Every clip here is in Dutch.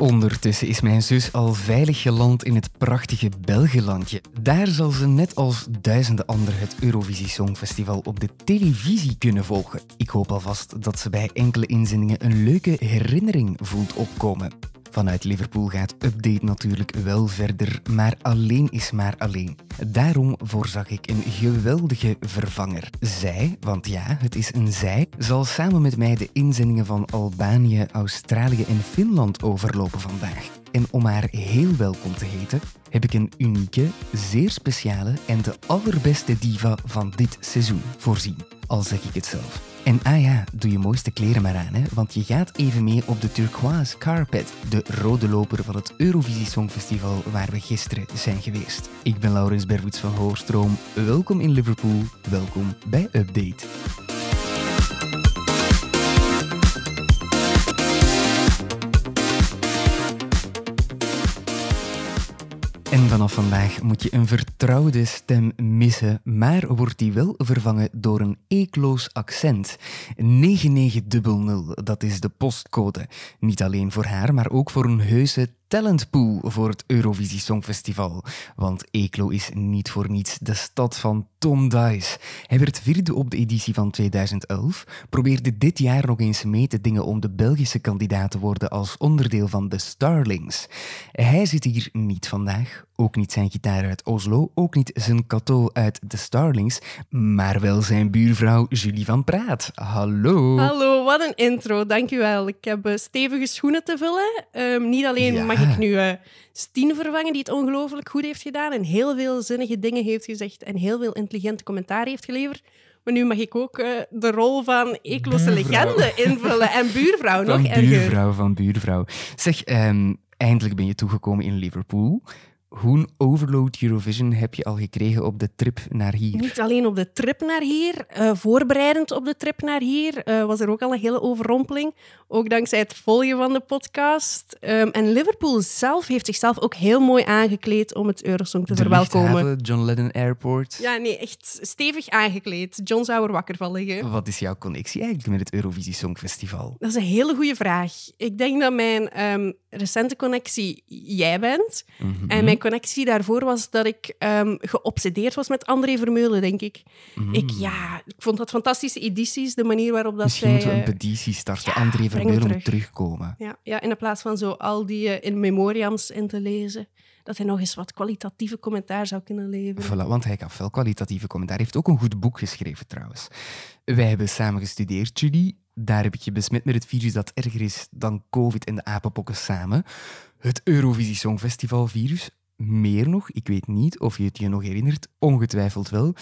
Ondertussen is mijn zus al veilig geland in het prachtige Belgelandje. Daar zal ze net als duizenden anderen het Eurovisie Songfestival op de televisie kunnen volgen. Ik hoop alvast dat ze bij enkele inzendingen een leuke herinnering voelt opkomen. Vanuit Liverpool gaat Update natuurlijk wel verder, maar alleen is maar alleen. Daarom voorzag ik een geweldige vervanger. Zij, want ja, het is een zij, zal samen met mij de inzendingen van Albanië, Australië en Finland overlopen vandaag. En om haar heel welkom te heten, heb ik een unieke, zeer speciale en de allerbeste diva van dit seizoen voorzien. Al zeg ik het zelf. En ah ja, doe je mooiste kleren maar aan, hè, want je gaat even mee op de Turquoise Carpet, de rode loper van het Eurovisie Songfestival waar we gisteren zijn geweest. Ik ben Laurens Bervoets van Hoogstroom. Welkom in Liverpool, welkom bij Update. En vanaf vandaag moet je een vertrouwde stem missen, maar wordt die wel vervangen door een eekloos accent. 9900, dat is de postcode. Niet alleen voor haar, maar ook voor een heuse talentpool voor het Eurovisie Songfestival. Want Eeklo is niet voor niets de stad van Tom Dice. Hij werd vierde op de editie van 2011, probeerde dit jaar nog eens mee te dingen om de Belgische kandidaat te worden als onderdeel van de Starlings. Hij zit hier niet vandaag, ook niet zijn gitaar uit Oslo, ook niet zijn kato uit de Starlings, maar wel zijn buurvrouw Julie van Praat. Hallo. Hallo, wat een intro, dankjewel. Ik heb uh, stevige schoenen te vullen. Um, niet alleen Ja. mag ik nu uh, Stien vervangen, die het ongelooflijk goed heeft gedaan en heel veel zinnige dingen heeft gezegd en heel veel intelligente commentaar heeft geleverd. Maar nu mag ik ook uh, de rol van Eekloze legende invullen en buurvrouw, nog erger. buurvrouw, van buurvrouw. Zeg, ehm, eindelijk ben je toegekomen in Liverpool. Hoe overload Eurovision heb je al gekregen op de trip naar hier? Niet alleen op de trip naar hier, eh, voorbereidend op de trip naar hier, eh, was er ook al een hele overrompeling. Ook dankzij het volgen van de podcast. Ehm, en Liverpool zelf heeft zichzelf ook heel mooi aangekleed om het Eurosong te de verwelkomen. John Lennon Airport. Ja, nee, echt stevig aangekleed. John zou er wakker van liggen. Wat is jouw connectie eigenlijk met het Eurovisie Songfestival? Dat is een hele goede vraag. Ik denk dat mijn ehm, recente connectie jij bent. Mhm. En mijn connectie daarvoor was dat ik ehm, geobsedeerd was met André Vermeulen, denk ik. Ik, ja, ik vond dat fantastische edities, de manier waarop dat Misschien zij... moeten we een eh, petitie starten. ja, André Vermeulen terug. terugkomen. ja, ja, in plaats van zo al die eh, in memoriams in te lezen, dat hij nog eens wat kwalitatieve commentaar zou kunnen leveren. Voilà, want hij gaf wel kwalitatieve commentaar. Hij heeft ook een goed boek geschreven trouwens. Wij hebben samen gestudeerd, Julie. Daar heb ik je besmet met het virus dat erger is dan COVID en de apenpokken samen. Het Eurovisie Songfestival virus. Meer nog, ik weet niet of je het je nog herinnert, ongetwijfeld wel.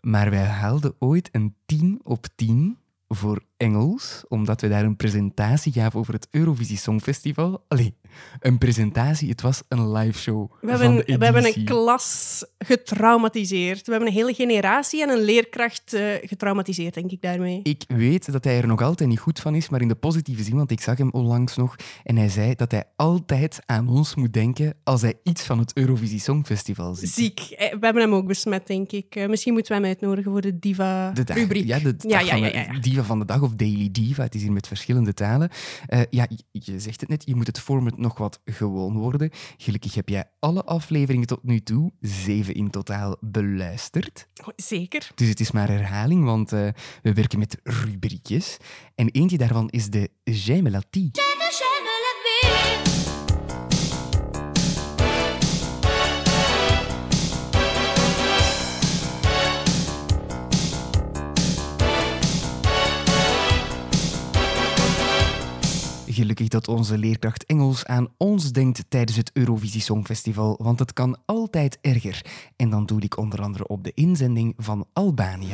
Maar wij haalden ooit een 10 op 10 voor Engels, omdat we daar een presentatie gaven over het Eurovisie Songfestival. Allee, een presentatie, het was een live show We hebben, de we hebben een klas getraumatiseerd. We hebben een hele generatie en een leerkracht eh, getraumatiseerd, denk ik daarmee. Ik weet dat hij er nog altijd niet goed van is, maar in de positieve zin, want ik zag hem onlangs nog en hij zei dat hij altijd aan ons moet denken als hij iets van het Eurovisie Songfestival ziet. Ziek. Eh, We hebben hem ook besmet, denk ik. Eh, misschien moeten we hem uitnodigen voor de Diva-rubriek. ja, de Ja, ja, ja, ja. Diva van de dag of Daily Diva. Het is hier met verschillende talen. Eh, ja, je, je zegt het net, je moet het format nog wat gewoon worden. Gelukkig heb jij alle afleveringen tot nu toe, zeven in totaal, beluisterd. Oh, Zeker. Dus het is maar herhaling, want eh, we werken met rubriekjes. En eentje daarvan is de J'aime la tea. Gelukkig dat onze leerkracht Engels aan ons denkt tijdens het Eurovisie Songfestival, want het kan altijd erger. En dan doe ik onder andere op de inzending van Albanië.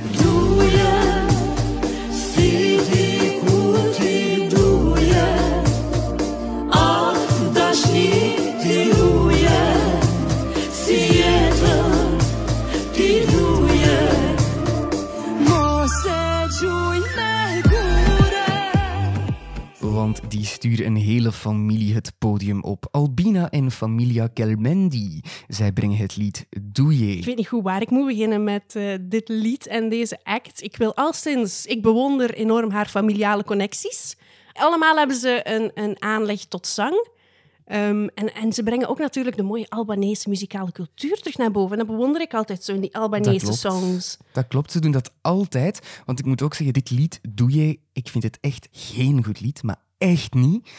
Een hele familie het podium op. Albina en Familia Kelmendi. Zij brengen het lied Doe Ik weet niet goed waar ik moet beginnen met eh, dit lied en deze act. Ik wil alstens... Ik bewonder enorm haar familiale connecties. Allemaal hebben ze een, een aanleg tot zang. Ehm, en, en ze brengen ook natuurlijk de mooie Albanese muzikale cultuur terug naar boven. En dat bewonder ik altijd zo in die Albanese klopt. songs. Dat klopt, ze doen dat altijd. Want ik moet ook zeggen, dit lied doe je... Ik vind het echt geen goed lied, maar echt niet.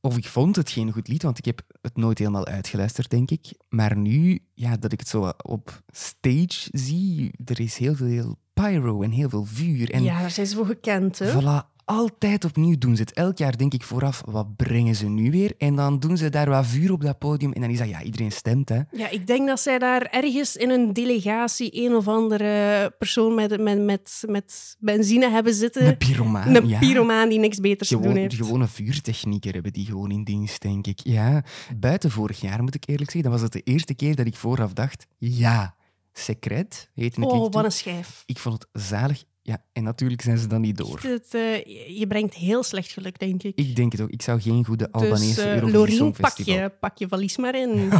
Of ik vond het geen goed lied, want ik heb het nooit helemaal uitgeluisterd, denk ik. Maar nu, ja, dat ik het zo op stage zie, er is heel veel pyro en heel veel vuur. En Ja, daar zijn ze voor gekend. Hè? Voilà, altijd opnieuw doen ze het. Elk jaar denk ik vooraf, wat brengen ze nu weer? En dan doen ze daar wat vuur op dat podium. En dan is dat, ja, iedereen stemt, hè. Ja, ik denk dat zij daar ergens in een delegatie een of andere persoon met, met, met, met benzine hebben zitten. Een pyromaan, Een ja. pyromaan die niks beters te doen Gewoon, heeft. gewone vuurtechnieker hebben die gewoon in dienst, denk ik. Ja, buiten vorig jaar, moet ik eerlijk zeggen, dan was het de eerste keer dat ik vooraf dacht, ja, Secret heette Oh, lied wat toen. een schijf. Ik vond het zalig. Ja, en natuurlijk zijn ze dan niet door. Het, eh, je- brengt heel slecht geluk, denk ik. Ik denk het ook. Ik zou geen goede dus Albanese eh, Eurovisie Lorien, pak Songfestival... je, pak je valies maar in.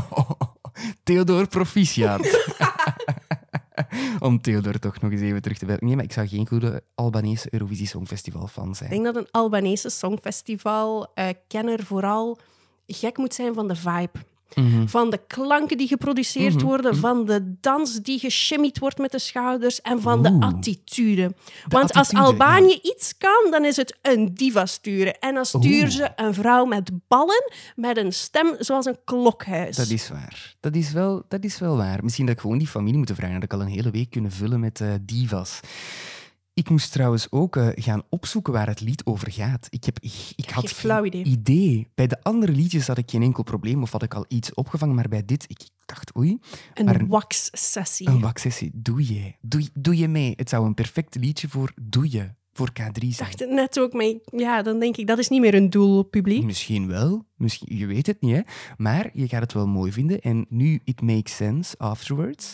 Theodor Proficiat. Om Theodor toch nog eens even terug te bellen. Nee, maar ik zou geen goede Albanese Eurovisie Songfestival fan zijn. Ik denk dat een Albanese songfestival-kenner vooral gek moet zijn van de vibe. Mhm. Van de klanken die geproduceerd worden, van de dans die geshimmyd wordt met de schouders en van de attitude. Want als Albanië iets kan, dan is het een diva sturen. En dan sturen ze een vrouw met ballen, met een stem zoals een klokhuis. Dat is waar. Dat is, wel, dat is wel waar. Misschien dat ik gewoon die familie moet vragen. Dat ik al een hele week kunnen vullen met eh, divas. Ik moest trouwens ook eh, gaan opzoeken waar het lied over gaat. Ik, heb, ik had geen flauw idee. Bij de andere liedjes had ik geen enkel probleem of had ik al iets opgevangen. Maar bij dit, ik dacht, oei, een wax-sessie. een waksessie. Doe je. Doe, je- doe je mee. Het zou een perfect liedje voor Doe je. Voor K3 zijn. Ik dacht het net ook, maar ja, dan denk ik, dat is niet meer een doelpubliek. Misschien wel, misschien, je weet het niet, hè? maar je gaat het wel mooi vinden. En nu, it makes sense afterwards.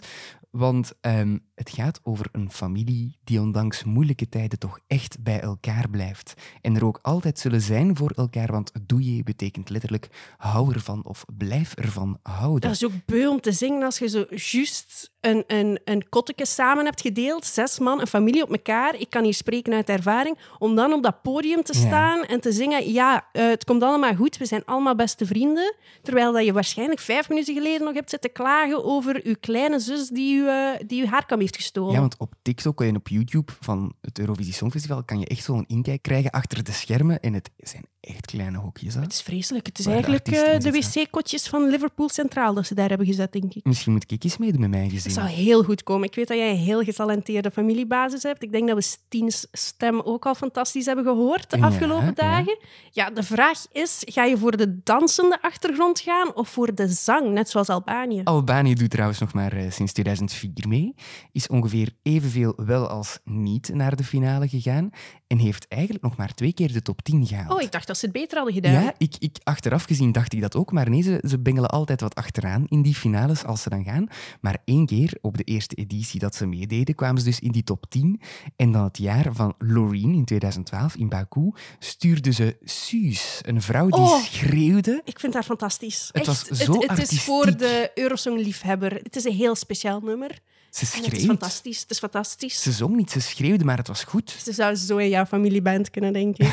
Want ehm, het gaat over een familie die ondanks moeilijke tijden toch echt bij elkaar blijft. En er ook altijd zullen zijn voor elkaar, want doe je betekent letterlijk hou ervan of blijf ervan houden. Dat is ook beu om te zingen als je zo juist een, een, een kotteke samen hebt gedeeld, zes man, een familie op elkaar. Ik kan hier spreken uit ervaring. Om dan op dat podium te Ja. staan en te zingen, ja, eh, het komt allemaal goed, we zijn allemaal beste vrienden. Terwijl dat je waarschijnlijk vijf minuten geleden nog hebt zitten klagen over uw kleine zus die u, eh, die uw haarkam gestolen. Ja, want op TikTok en op YouTube van het Eurovisie Songfestival kan je echt zo'n inkijk krijgen achter de schermen. En het zijn echt kleine hokjes. Hè? Het is vreselijk. Het is Waar eigenlijk eh, de wc-kotjes van Liverpool Centraal dat ze daar hebben gezet, denk ik. Misschien moet ik eens meedoen met mijn Het gezin. zou heel goed komen. Ik weet dat jij een heel getalenteerde familiebasis hebt. Ik denk dat we Stien's stem ook al fantastisch hebben gehoord de Ja, afgelopen dagen. Ja, de vraag is, ga je voor de dansende achtergrond gaan of voor de zang, net zoals Albanië? Albanië doet trouwens nog maar eh, sinds 2004 mee. Is ongeveer evenveel wel als niet naar de finale gegaan. En heeft eigenlijk nog maar twee keer de top 10 gehaald. Oh, ik dacht dat ze het beter hadden gedaan. Ja, ik, ik, achteraf gezien dacht ik dat ook. Maar nee, ze, ze bengelen altijd wat achteraan in die finales als ze dan gaan. Maar één keer, op de eerste editie dat ze meededen, kwamen ze dus in die top 10. En dan het jaar van Loreen in 2012 in Baku stuurde ze Suus, een vrouw die Oh. schreeuwde. Ik vind haar fantastisch. Het was Echt, zo het, het is voor de Eurosong-liefhebber. Het is een heel speciaal nummer. Ze het is fantastisch. Het is fantastisch. Ze zong niet, ze schreeuwde, maar het was goed. Ze zou zo in jouw familieband kunnen, denk ik.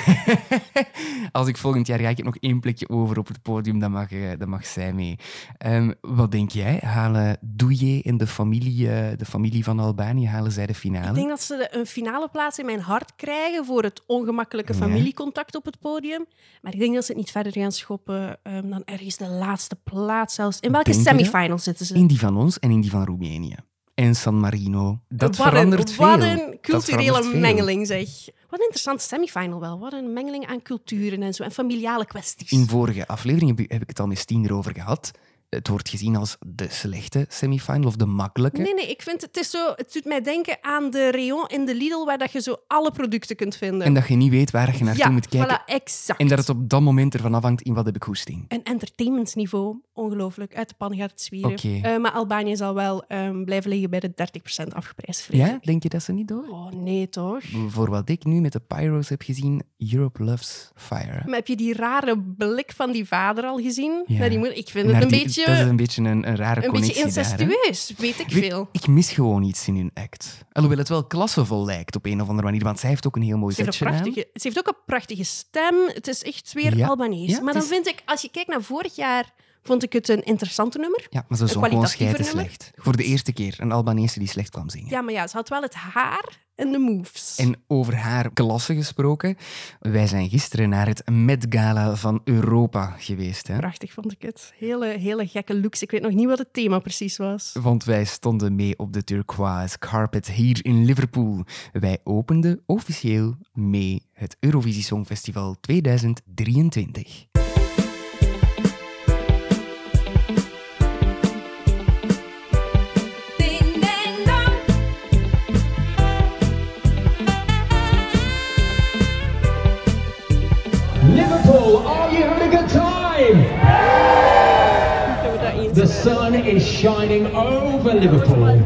Als ik volgend jaar ga, ik heb nog één plekje over op het podium, dan mag, eh, dan mag zij mee. Ehm, wat denk jij? Halen Douye en de familie, eh, de familie van Albanië, halen zij de finale? Ik denk dat ze een finale plaats in mijn hart krijgen voor het ongemakkelijke familiecontact op het podium. Maar ik denk dat ze het niet verder gaan schoppen ehm, dan ergens de laatste plaats zelfs. In welke semifinals zitten ze? In die van ons en in die van Roemenië. En San Marino. Dat wat verandert een, veel. Wat een culturele mengeling, zeg. Wat een interessante semifinal wel. Wat een mengeling aan culturen en zo. En familiale kwesties. In vorige aflevering heb, heb ik het al met Stien erover gehad. Het wordt gezien als de slechte semifinal of de makkelijke. Nee, nee, ik vind het is zo... Het doet mij denken aan de rayon in de Lidl, waar dat je zo alle producten kunt vinden. En dat je niet weet waar je naartoe ja, moet kijken. voilà, exact. En dat het op dat moment ervan afhangt in wat heb ik goesting. Een entertainmentsniveau, ongelooflijk. Uit de pan gaat het zwieren. Oké. Eh, maar Albanië zal wel ehm, blijven liggen bij de 30% afgeprijsd. Ja? Denk je dat ze niet door? Oh, nee toch? Voor wat ik nu met de Pyros heb gezien, Europe loves fire. Maar heb je die rare blik van die vader al gezien? Ja. Die moeder? Ik vind het een beetje beetje, Dat is een beetje een, een rare een beetje connectie daar, hè. incestueus, weet ik Weet- veel. Ik mis gewoon iets in hun act. Alhoewel het wel klassevol lijkt op een of andere manier, want zij heeft ook een heel mooi Ze heeft, een prachtige, ze heeft ook een prachtige stem. Het is echt weer Ja. Albanees. Ja, maar dan is- vind ik, als je kijkt naar vorig jaar, vond ik het een interessante nummer. Ja, maar ze zong gewoon scheiden slecht. Voor de eerste keer een Albanese die slecht kwam zingen. Ja, maar ja, ze had wel het haar en de moves. En over haar klasse gesproken, wij zijn gisteren naar het Met Gala van Europa geweest. Hè? Prachtig vond ik het. Hele, hele gekke looks. Ik weet nog niet wat het thema precies was. Want wij stonden mee op de turquoise carpet hier in Liverpool. Wij openden officieel mee het Eurovisie Songfestival 2023. Liverpool, are you having a good time? Kunnen we dat eens The sun is shining over Liverpool.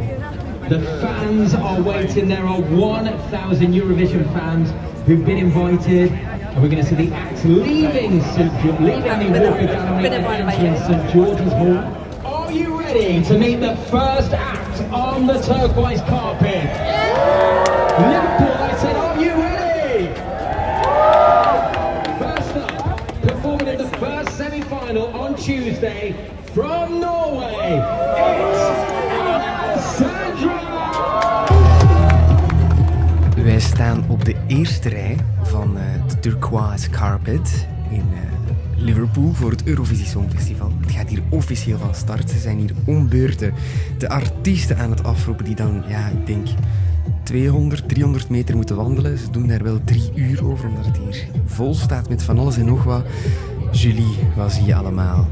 The fans are waiting. There are 1,000 Eurovision fans who've been invited. And we're going to see the acts leaving St. George, leaving the Walker Gallery and entering St. George's Hall. Are you ready to meet the first act on the turquoise carpet? Liverpool, Tuesday from Norway, it's! Wij staan op de eerste rij van eh, de Turquoise Carpet in eh, Liverpool voor het Eurovisie Songfestival. Het gaat hier officieel van start. Ze zijn hier om beurten de artiesten aan het afroepen die dan, ja, ik denk 200, 300 meter moeten wandelen. Ze doen daar wel drie uur over, omdat het hier vol staat met van alles en nog wat. Julie, wat zie je allemaal?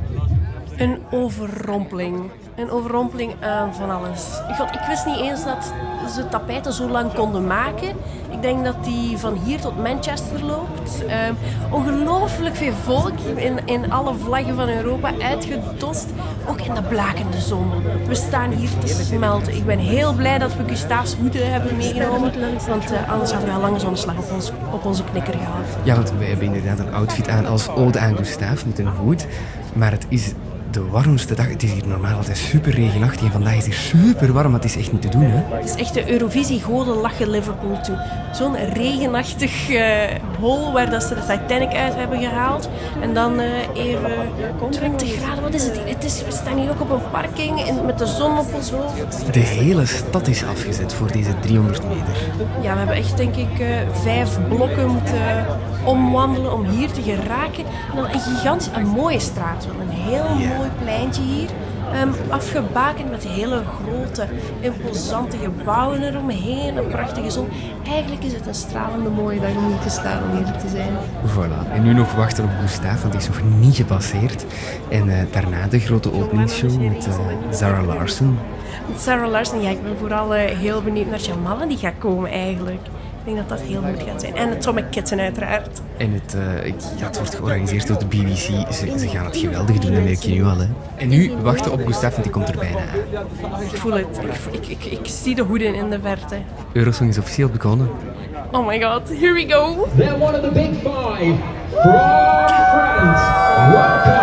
Een overrompeling. Een overrompeling van alles. God, ik wist niet eens dat ze tapijten zo lang konden maken. Ik denk dat die van hier tot Manchester loopt. Ehm, ongelooflijk veel volk in, in alle vlaggen van Europa uitgedost. Ook in de blakende zon. We staan hier te smelten. Ik ben heel blij dat we Gustaaf's hoeden hebben meegenomen. Want eh, anders hadden we al lange zonneslag op, ons, op onze knikker gehad. Ja, want wij hebben inderdaad een outfit aan als ode aan Gustave met een hoed. Maar het is de warmste dag. Het is hier normaal altijd super regenachtig en vandaag is het super warm. Het is echt niet te doen, hè? Het is echt de Eurovisie-goden lachen Liverpool toe. Zo'n regenachtig eh, hol waar dat ze de Titanic uit hebben gehaald. En dan eh, even 20 graden. Wat is het? hier? het is, we staan hier ook op een parking in, met de zon op ons hoofd. De hele stad is afgezet voor deze 300 meter. Ja, we hebben echt denk ik eh, vijf blokken moeten omwandelen om hier te geraken. En dan een gigantisch, een mooie straat. Een heel mooi pleintje hier. Ehm, afgebakend met hele grote, imposante gebouwen eromheen. Een prachtige zon. Eigenlijk is het een stralende mooie dag om hier te staan, om hier te zijn. Voilà. En nu nog wachten op Gustave, want die is nog niet gepasseerd. En eh, daarna de grote openingsshow met eh, Zara Larson. Sarah Larsen, ja, ik ben vooral eh, heel benieuwd naar Jamala die gaat komen eigenlijk. Ik denk dat dat heel goed gaat zijn. En Atomic Kitten uiteraard. En het, eh, ja, het wordt georganiseerd door de BBC. Ze, ze gaan het geweldig doen, dat merk je nu al. Hè. En nu wachten op Gustave, want die komt er bijna aan. Ik voel het. Ik, ik, ik zie de hoeden in de verte. Eurosong is officieel begonnen. Oh my god, here we go. They're one of the big five from France. Welcome,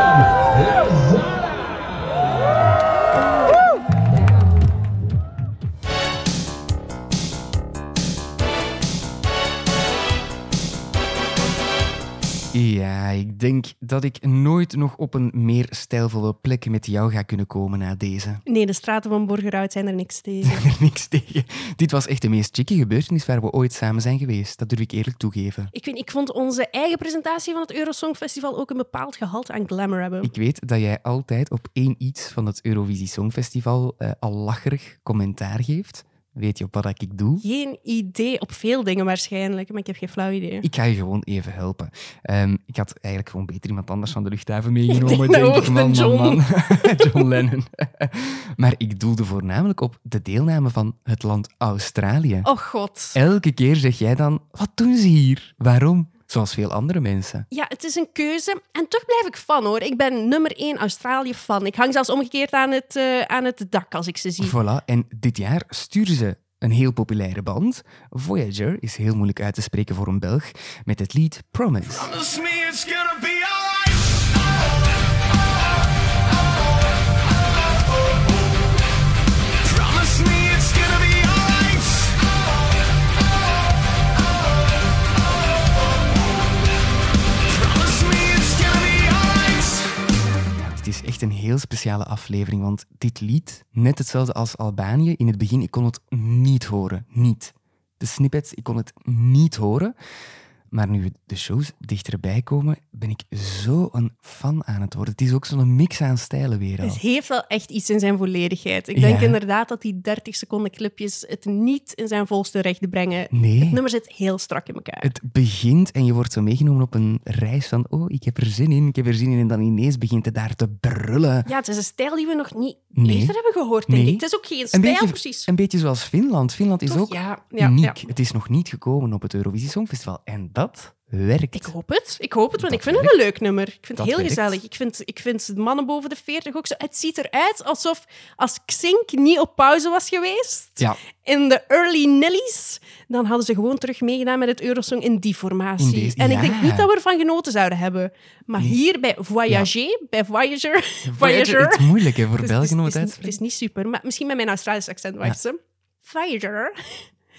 ik denk dat ik nooit nog op een meer stijlvolle plek met jou ga kunnen komen na deze. Nee, de straten van Borgerhout zijn er niks tegen. Er niks tegen. Dit was echt de meest chicke gebeurtenis waar we ooit samen zijn geweest. Dat durf ik eerlijk toegeven. Ik, vind, ik vond onze eigen presentatie van het Eurosongfestival ook een bepaald gehalte aan glamour hebben. Ik weet dat jij altijd op één iets van het Eurovisie Songfestival eh, al lacherig commentaar geeft. Weet je op wat ik doe? Geen idee op veel dingen waarschijnlijk, maar ik heb geen flauw idee. Ik ga je gewoon even helpen. Ehm, ik had eigenlijk gewoon beter iemand anders van de luchthaven meegenomen, denk denk, ik. Man, John. man, man. John Lennon. maar ik doelde voornamelijk op de deelname van het land Australië. Oh god. Elke keer zeg jij dan, wat doen ze hier? Waarom? Zoals veel andere mensen. Ja, het is een keuze. En toch blijf ik fan hoor. Ik ben nummer één Australië-fan. Ik hang zelfs omgekeerd aan het, eh, aan het dak als ik ze zie. Voilà, en dit jaar sturen ze een heel populaire band. Voyager is heel moeilijk uit te spreken voor een Belg, met het lied Promise. Promise me it's gonna be speciale aflevering, want dit lied, net hetzelfde als Albanië, in het begin, ik kon het niet horen. Niet. De snippets, ik kon het niet horen. Maar nu de shows dichterbij komen, ben ik zo een fan aan het worden. Het is ook zo'n mix aan stijlen weer al. Het heeft wel echt iets in zijn volledigheid. Ik denk Ja. inderdaad dat die 30 seconden clipjes het niet in zijn volste recht brengen. Nee. Het nummer zit heel strak in elkaar. Het begint en je wordt zo meegenomen op een reis van oh, ik heb er zin in, ik heb er zin in. En dan ineens begint het daar te brullen. Ja, het is een stijl die we nog niet Nee. eerder hebben gehoord, denk Nee. ik. Het is ook geen Een stijl, beetje, precies. een beetje zoals Finland. Finland is Toch? ook Ja, ja, uniek. ja. Het is nog niet gekomen op het Eurovisie Songfestival. En dat werkt. Ik hoop het. Ik hoop het, want Dat ik vind het een leuk nummer. Ik vind het heel werkt. gezellig. Ik vind, ik vind mannen boven de 40 ook zo... Het ziet eruit alsof als Xink niet op pauze was geweest Ja, in de early Nillies, dan hadden ze gewoon terug meegedaan met het Eurosong in die formatie. In en ik ja. denk niet dat we ervan genoten zouden hebben. Maar hier bij Voyager, bij Voyager... Voyager... Het is moeilijk hè, voor Dus België om het, is, uit het, te is, het is niet super, maar misschien met mijn Australisch accent ze. Voyager.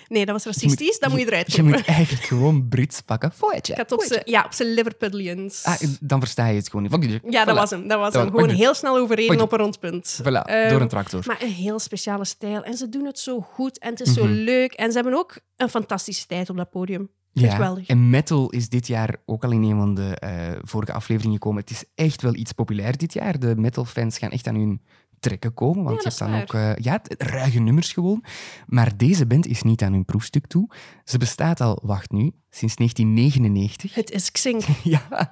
Nee, dat was Je moet- racistisch. Dat moet je eruit Je knippen. moet eigenlijk gewoon Brits pakken. Voyager. Ik had op zijn, ja, op zijn Liverpudlians. Ah, dan versta je het gewoon niet. Ja, dat was hem. Dat was Dat hem. Gewoon heel snel overreden op een rondpunt. Voilà, Ehm, door een tractor. Maar een heel speciale stijl. En ze doen het zo goed en het is zo Mhm. leuk. En ze hebben ook een fantastische tijd op dat podium. Ja, geweldig. en metal is dit jaar ook al in een van de eh, vorige afleveringen gekomen. Het is echt wel iets populair dit jaar. De metalfans gaan echt aan hun trekken komen, want Ja, je dat hebt is dan ook eh, ja, ruige nummers gewoon. Maar deze band is niet aan hun proefstuk toe. Ze bestaat al, wacht nu, sinds 1999. Het is Xink. ja,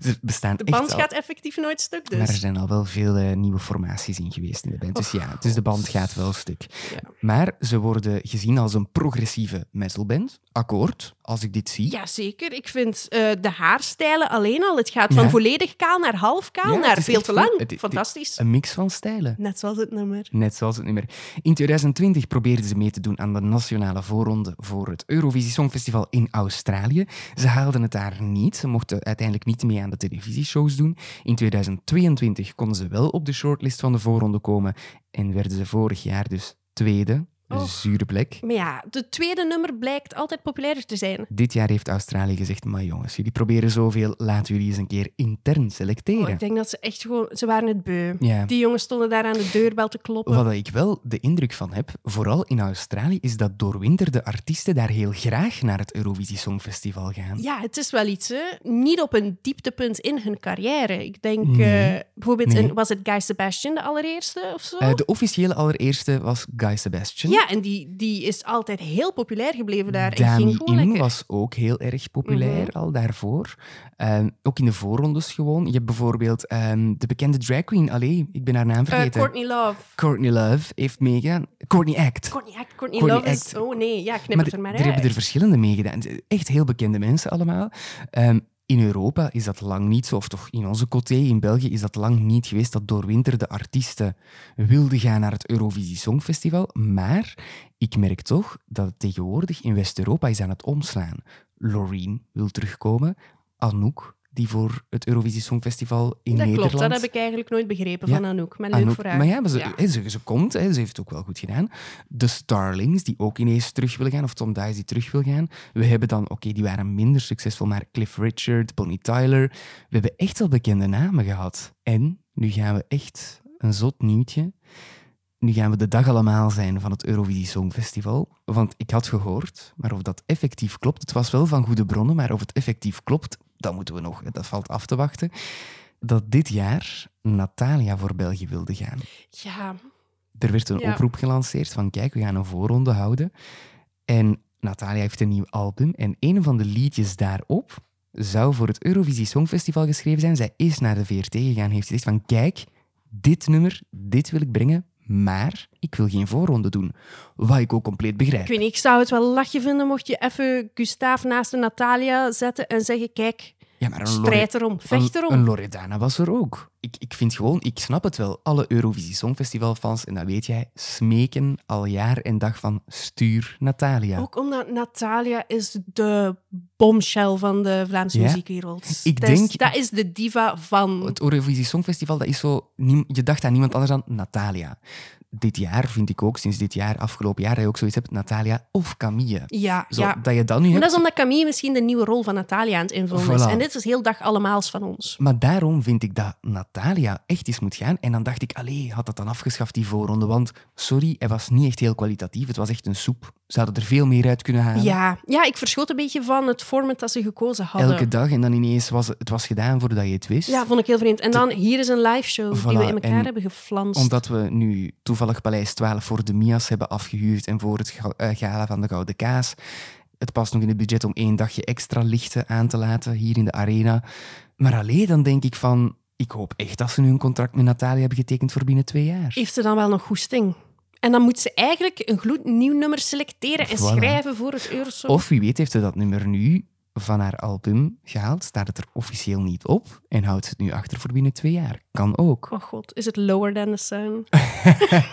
ze bestaan De echt band al. gaat effectief nooit stuk, dus. Maar er zijn al wel veel eh, nieuwe formaties in geweest in de band. Dus ja, dus de band gaat wel stuk. Ja. Maar ze worden gezien als een progressieve metalband. Akkoord, als ik dit zie. Ja, zeker. Ik vind eh, de haarstijlen alleen al. Het gaat van Ja. volledig kaal naar half kaal, Ja, naar veel te lang. het- het- Fantastisch. Een mix van stijlen. Net zoals het nummer. Net zoals het nummer. In 2020 probeerden ze mee te doen aan de nationale voorronde voor het Eurovisie Songfestival in Australië. Ze haalden het daar niet. Ze mochten uiteindelijk niet mee aan de televisieshows doen. In 2022 konden ze wel op de shortlist van de voorronde komen en werden ze vorig jaar dus tweede. Een Och. zure plek. Maar ja, de tweede nummer blijkt altijd populairder te zijn. Dit jaar heeft Australië gezegd, maar jongens, jullie proberen zoveel, laten jullie eens een keer intern selecteren. Oh, ik denk dat ze echt gewoon... Ze waren het beu. Ja. Die jongens stonden daar aan de deurbel te kloppen. Wat ik wel de indruk van heb, vooral in Australië, is dat doorwinterde artiesten daar heel graag naar het Eurovisie Songfestival gaan. Ja, het is wel iets, hè. Niet op een dieptepunt in hun carrière. Ik denk, Nee. eh, bijvoorbeeld, Nee. was het Guy Sebastian de allereerste of zo? Eh, de officiële allereerste was Guy Sebastian. Ja, en die, die is altijd heel populair gebleven daar. en Dami ging gewoon In was ook heel erg populair Mhm. al daarvoor. Ehm, ook in de voorrondes gewoon. Je hebt bijvoorbeeld ehm, de bekende drag queen, allee, ik ben haar naam Eh, vergeten. Courtney Love. Courtney Love heeft meegedaan. Courtney Act. Courtney Act, Courtney, Courtney Love is... Oh nee, ja, knip Maar het er er hebben er verschillende meegedaan. Echt heel bekende mensen allemaal. Ehm, in Europa is dat lang niet zo, of toch in onze coté in België is dat lang niet geweest dat doorwinterde artiesten wilden gaan naar het Eurovisie Songfestival. Maar ik merk toch dat het tegenwoordig in West-Europa is aan het omslaan. Loreen wil terugkomen. Anouk, die voor het Eurovisie Songfestival in Dat Nederland... klopt, dat heb ik eigenlijk nooit begrepen Ja, van Anouk. Maar leuk Anouk- voor haar. Maar ja, maar ze, Ja. hè, ze, ze komt, ze heeft het ook wel goed gedaan. De Starlings, die ook ineens terug willen gaan, of Tom Dice die terug wil gaan. We hebben dan, oké, die waren minder succesvol, maar Cliff Richard, Bonnie Tyler. We hebben echt wel bekende namen gehad. En nu gaan we echt een zot nieuwtje. Nu gaan we de dag allemaal zijn van het Eurovisie Songfestival. Want ik had gehoord, maar of dat effectief klopt, het was wel van goede bronnen, maar of het effectief klopt, dat moeten we nog, dat valt af te wachten. Dat dit jaar Natalia voor België wilde gaan. Ja, Er werd een Ja. oproep gelanceerd van kijk, we gaan een voorronde houden. En Natalia heeft een nieuw album en een van de liedjes daarop zou voor het Eurovisie Songfestival geschreven zijn. Zij is naar de VRT gegaan, heeft gezegd van kijk, dit nummer, dit wil ik brengen, maar ik wil geen voorronde doen. Wat ik ook compleet begrijp. ik weet ik zou het wel lachje vinden mocht je even Gustav naast de Natalia zetten en zeggen, kijk, Ja, maar een strijd erom, vecht Een, erom. een Loredana was er ook. Ik, ik vind gewoon, ik snap het wel. Alle Eurovisie Songfestivalfans, en dat weet jij, smeken al jaar en dag van stuur Natalia. Ook omdat Natalia is de bombshell van de Vlaamse Ja. muziekwereld. Ik dat, is, denk- dat is de diva van... Het Eurovisie Songfestival, dat is zo... Je dacht aan niemand anders dan Natalia. Dit jaar vind ik ook, sinds dit jaar, afgelopen jaar, dat je ook zoiets hebt, Natalia of Camille. Ja, Zo, ja. Dat je dat nu Maar hebt. dat is omdat Camille misschien de nieuwe rol van Natalia aan het invullen is. Voilà. En dit is heel dag allemaals van ons. Maar daarom vind ik dat Natalia echt eens moet gaan. En dan dacht ik, allee, had dat dan afgeschaft, die voorronde? Want, sorry, hij was niet echt heel kwalitatief. Het was echt een soep. Ze hadden er veel meer uit kunnen halen. Ja. ja, ik verschoot een beetje van het format dat ze gekozen hadden. Elke dag en dan ineens was het, was gedaan voordat je het wist. Ja, vond ik heel vreemd. En dan, hier is een live show die we in elkaar en hebben geflanst. Omdat we nu toevallig Paleis 12 voor de Mias hebben afgehuurd en voor het eh, gala van de Gouden Kaas. Het past nog in het budget om één dagje extra lichten aan te laten hier in de arena. Maar alleen dan denk ik van, ik hoop echt dat ze nu een contract met Natalia hebben getekend voor binnen twee jaar. Heeft ze dan wel nog goesting? En dan moet ze eigenlijk een gloednieuw nummer selecteren en Voilà. schrijven voor het Eurosong. Of wie weet heeft ze dat nummer nu van haar album gehaald, staat het er officieel niet op en houdt ze het nu achter voor binnen twee jaar. Kan ook. Oh god, is het Lower Than the Sun?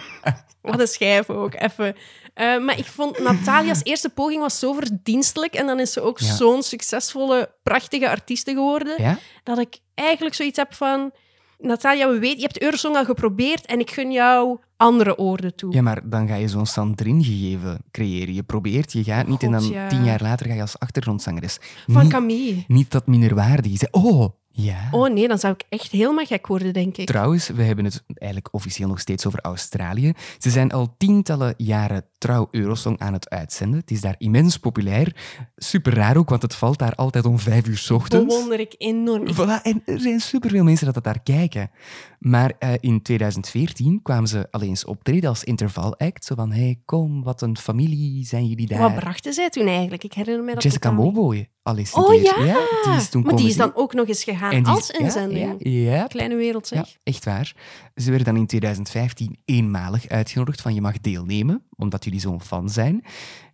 Wat een schijf ook, even. Eh, maar ik vond Natalia's eerste poging was zo verdienstelijk en dan is ze ook Ja. zo'n succesvolle, prachtige artieste geworden, Ja? dat ik eigenlijk zoiets heb van... Natalia, we weten, je hebt Eurosong al geprobeerd en ik gun jou andere oorden toe. Ja, maar dan ga je zo'n Sandrine gegeven creëren. Je probeert, je gaat niet en dan ja. tien jaar later ga je als achtergrondzangeres. Van Niet- Camille. Niet dat minderwaardig is. Oh, ja. Oh nee, dan zou ik echt helemaal gek worden, denk ik. Trouwens, we hebben het eigenlijk officieel nog steeds over Australië. Ze zijn al tientallen jaren trouw Eurosong aan het uitzenden. Het is daar immens populair. Super raar ook, want het valt daar altijd om vijf uur 's ochtends. Bewonder ik enorm. Voilà, en er zijn superveel mensen dat het daar kijken. Maar eh, in 2014 kwamen ze alleen eens optreden als intervalact. Zo van, hey, kom, wat een familie zijn jullie daar. Wat brachten zij toen eigenlijk? Ik herinner me dat Jessica. Moboy al eens een Oh keer. ja, die is toen maar die is dan ook nog eens gegaan En als inzending. Ja, ja, ja. Kleine wereld, zeg. Echt waar. Ze werden dan in 2015 eenmalig uitgenodigd van je mag deelnemen, omdat jullie zo'n fan zijn.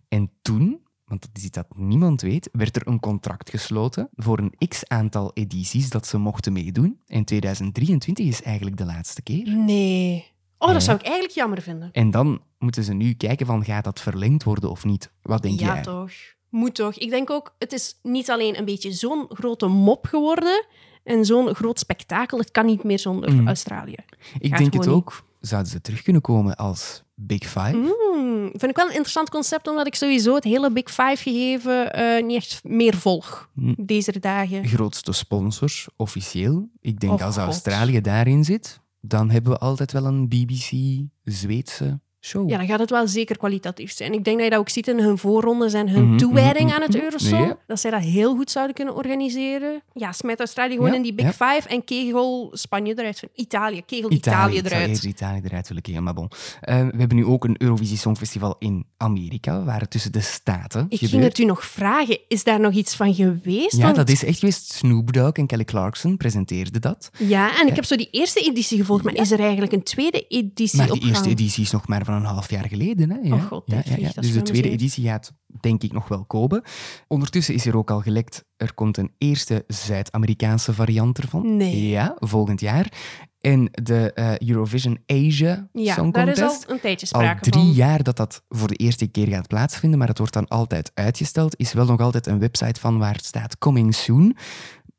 En toen, want dat is iets dat niemand weet, werd er een contract gesloten voor een x-aantal edities dat ze mochten meedoen. En 2023 is eigenlijk de laatste keer. Nee. Oh, Ja. dat zou ik eigenlijk jammer vinden. En dan moeten ze nu kijken van, gaat dat verlengd worden of niet? Wat denk ja, jij? toch. Moet toch. Ik denk ook, het is niet alleen een beetje zo'n grote mop geworden en zo'n groot spektakel. Het kan niet meer zonder Mhm. Australië. Ik Gaat denk het ook. Zouden ze terug kunnen komen als Big Five? Hmm, vind ik wel een interessant concept, omdat ik sowieso het hele Big Five gegeven eh, niet echt meer volg Hm. deze dagen. grootste sponsors, officieel. Ik denk Och, als God. Australië daarin zit, dan hebben we altijd wel een BBC-Zweedse show. Ja, dan gaat het wel zeker kwalitatief zijn. Ik denk dat je dat ook ziet in hun voorrondes en hun Mhm, toewijding mhm, aan het mhm. Eurosong. Dat zij dat heel goed zouden kunnen organiseren. Ja, smijt Australië gewoon Ja, in die Big Five en kegel Spanje eruit. Van Italië, kegel Italië, ik eruit. eerst Italië eruit willen keren, maar bon. Eh, we hebben nu ook een Eurovisie Songfestival in Amerika, waar het tussen de staten Ik ging het u nog vragen. Is daar nog iets van geweest? Ja, Want- dat is echt geweest. Snoop Dogg en Kelly Clarkson presenteerden dat. Ja, en ik heb zo die eerste editie gevolgd, maar is er eigenlijk een tweede editie Maar de opgegaan? eerste editie is nog maar van een half jaar geleden. Hè? Ja. Oh god, ja, Dus de tweede editie gaat denk ik nog wel komen. Ondertussen is er ook al gelekt, er komt een eerste Zuid-Amerikaanse variant ervan. Nee. Ja, volgend jaar. En de eh, Eurovision Asia Ja, Song daar is Contest. al een tijdje Al drie van. jaar dat dat voor de eerste keer gaat plaatsvinden, maar het wordt dan altijd uitgesteld. Is wel nog altijd een website van waar het staat Coming Soon.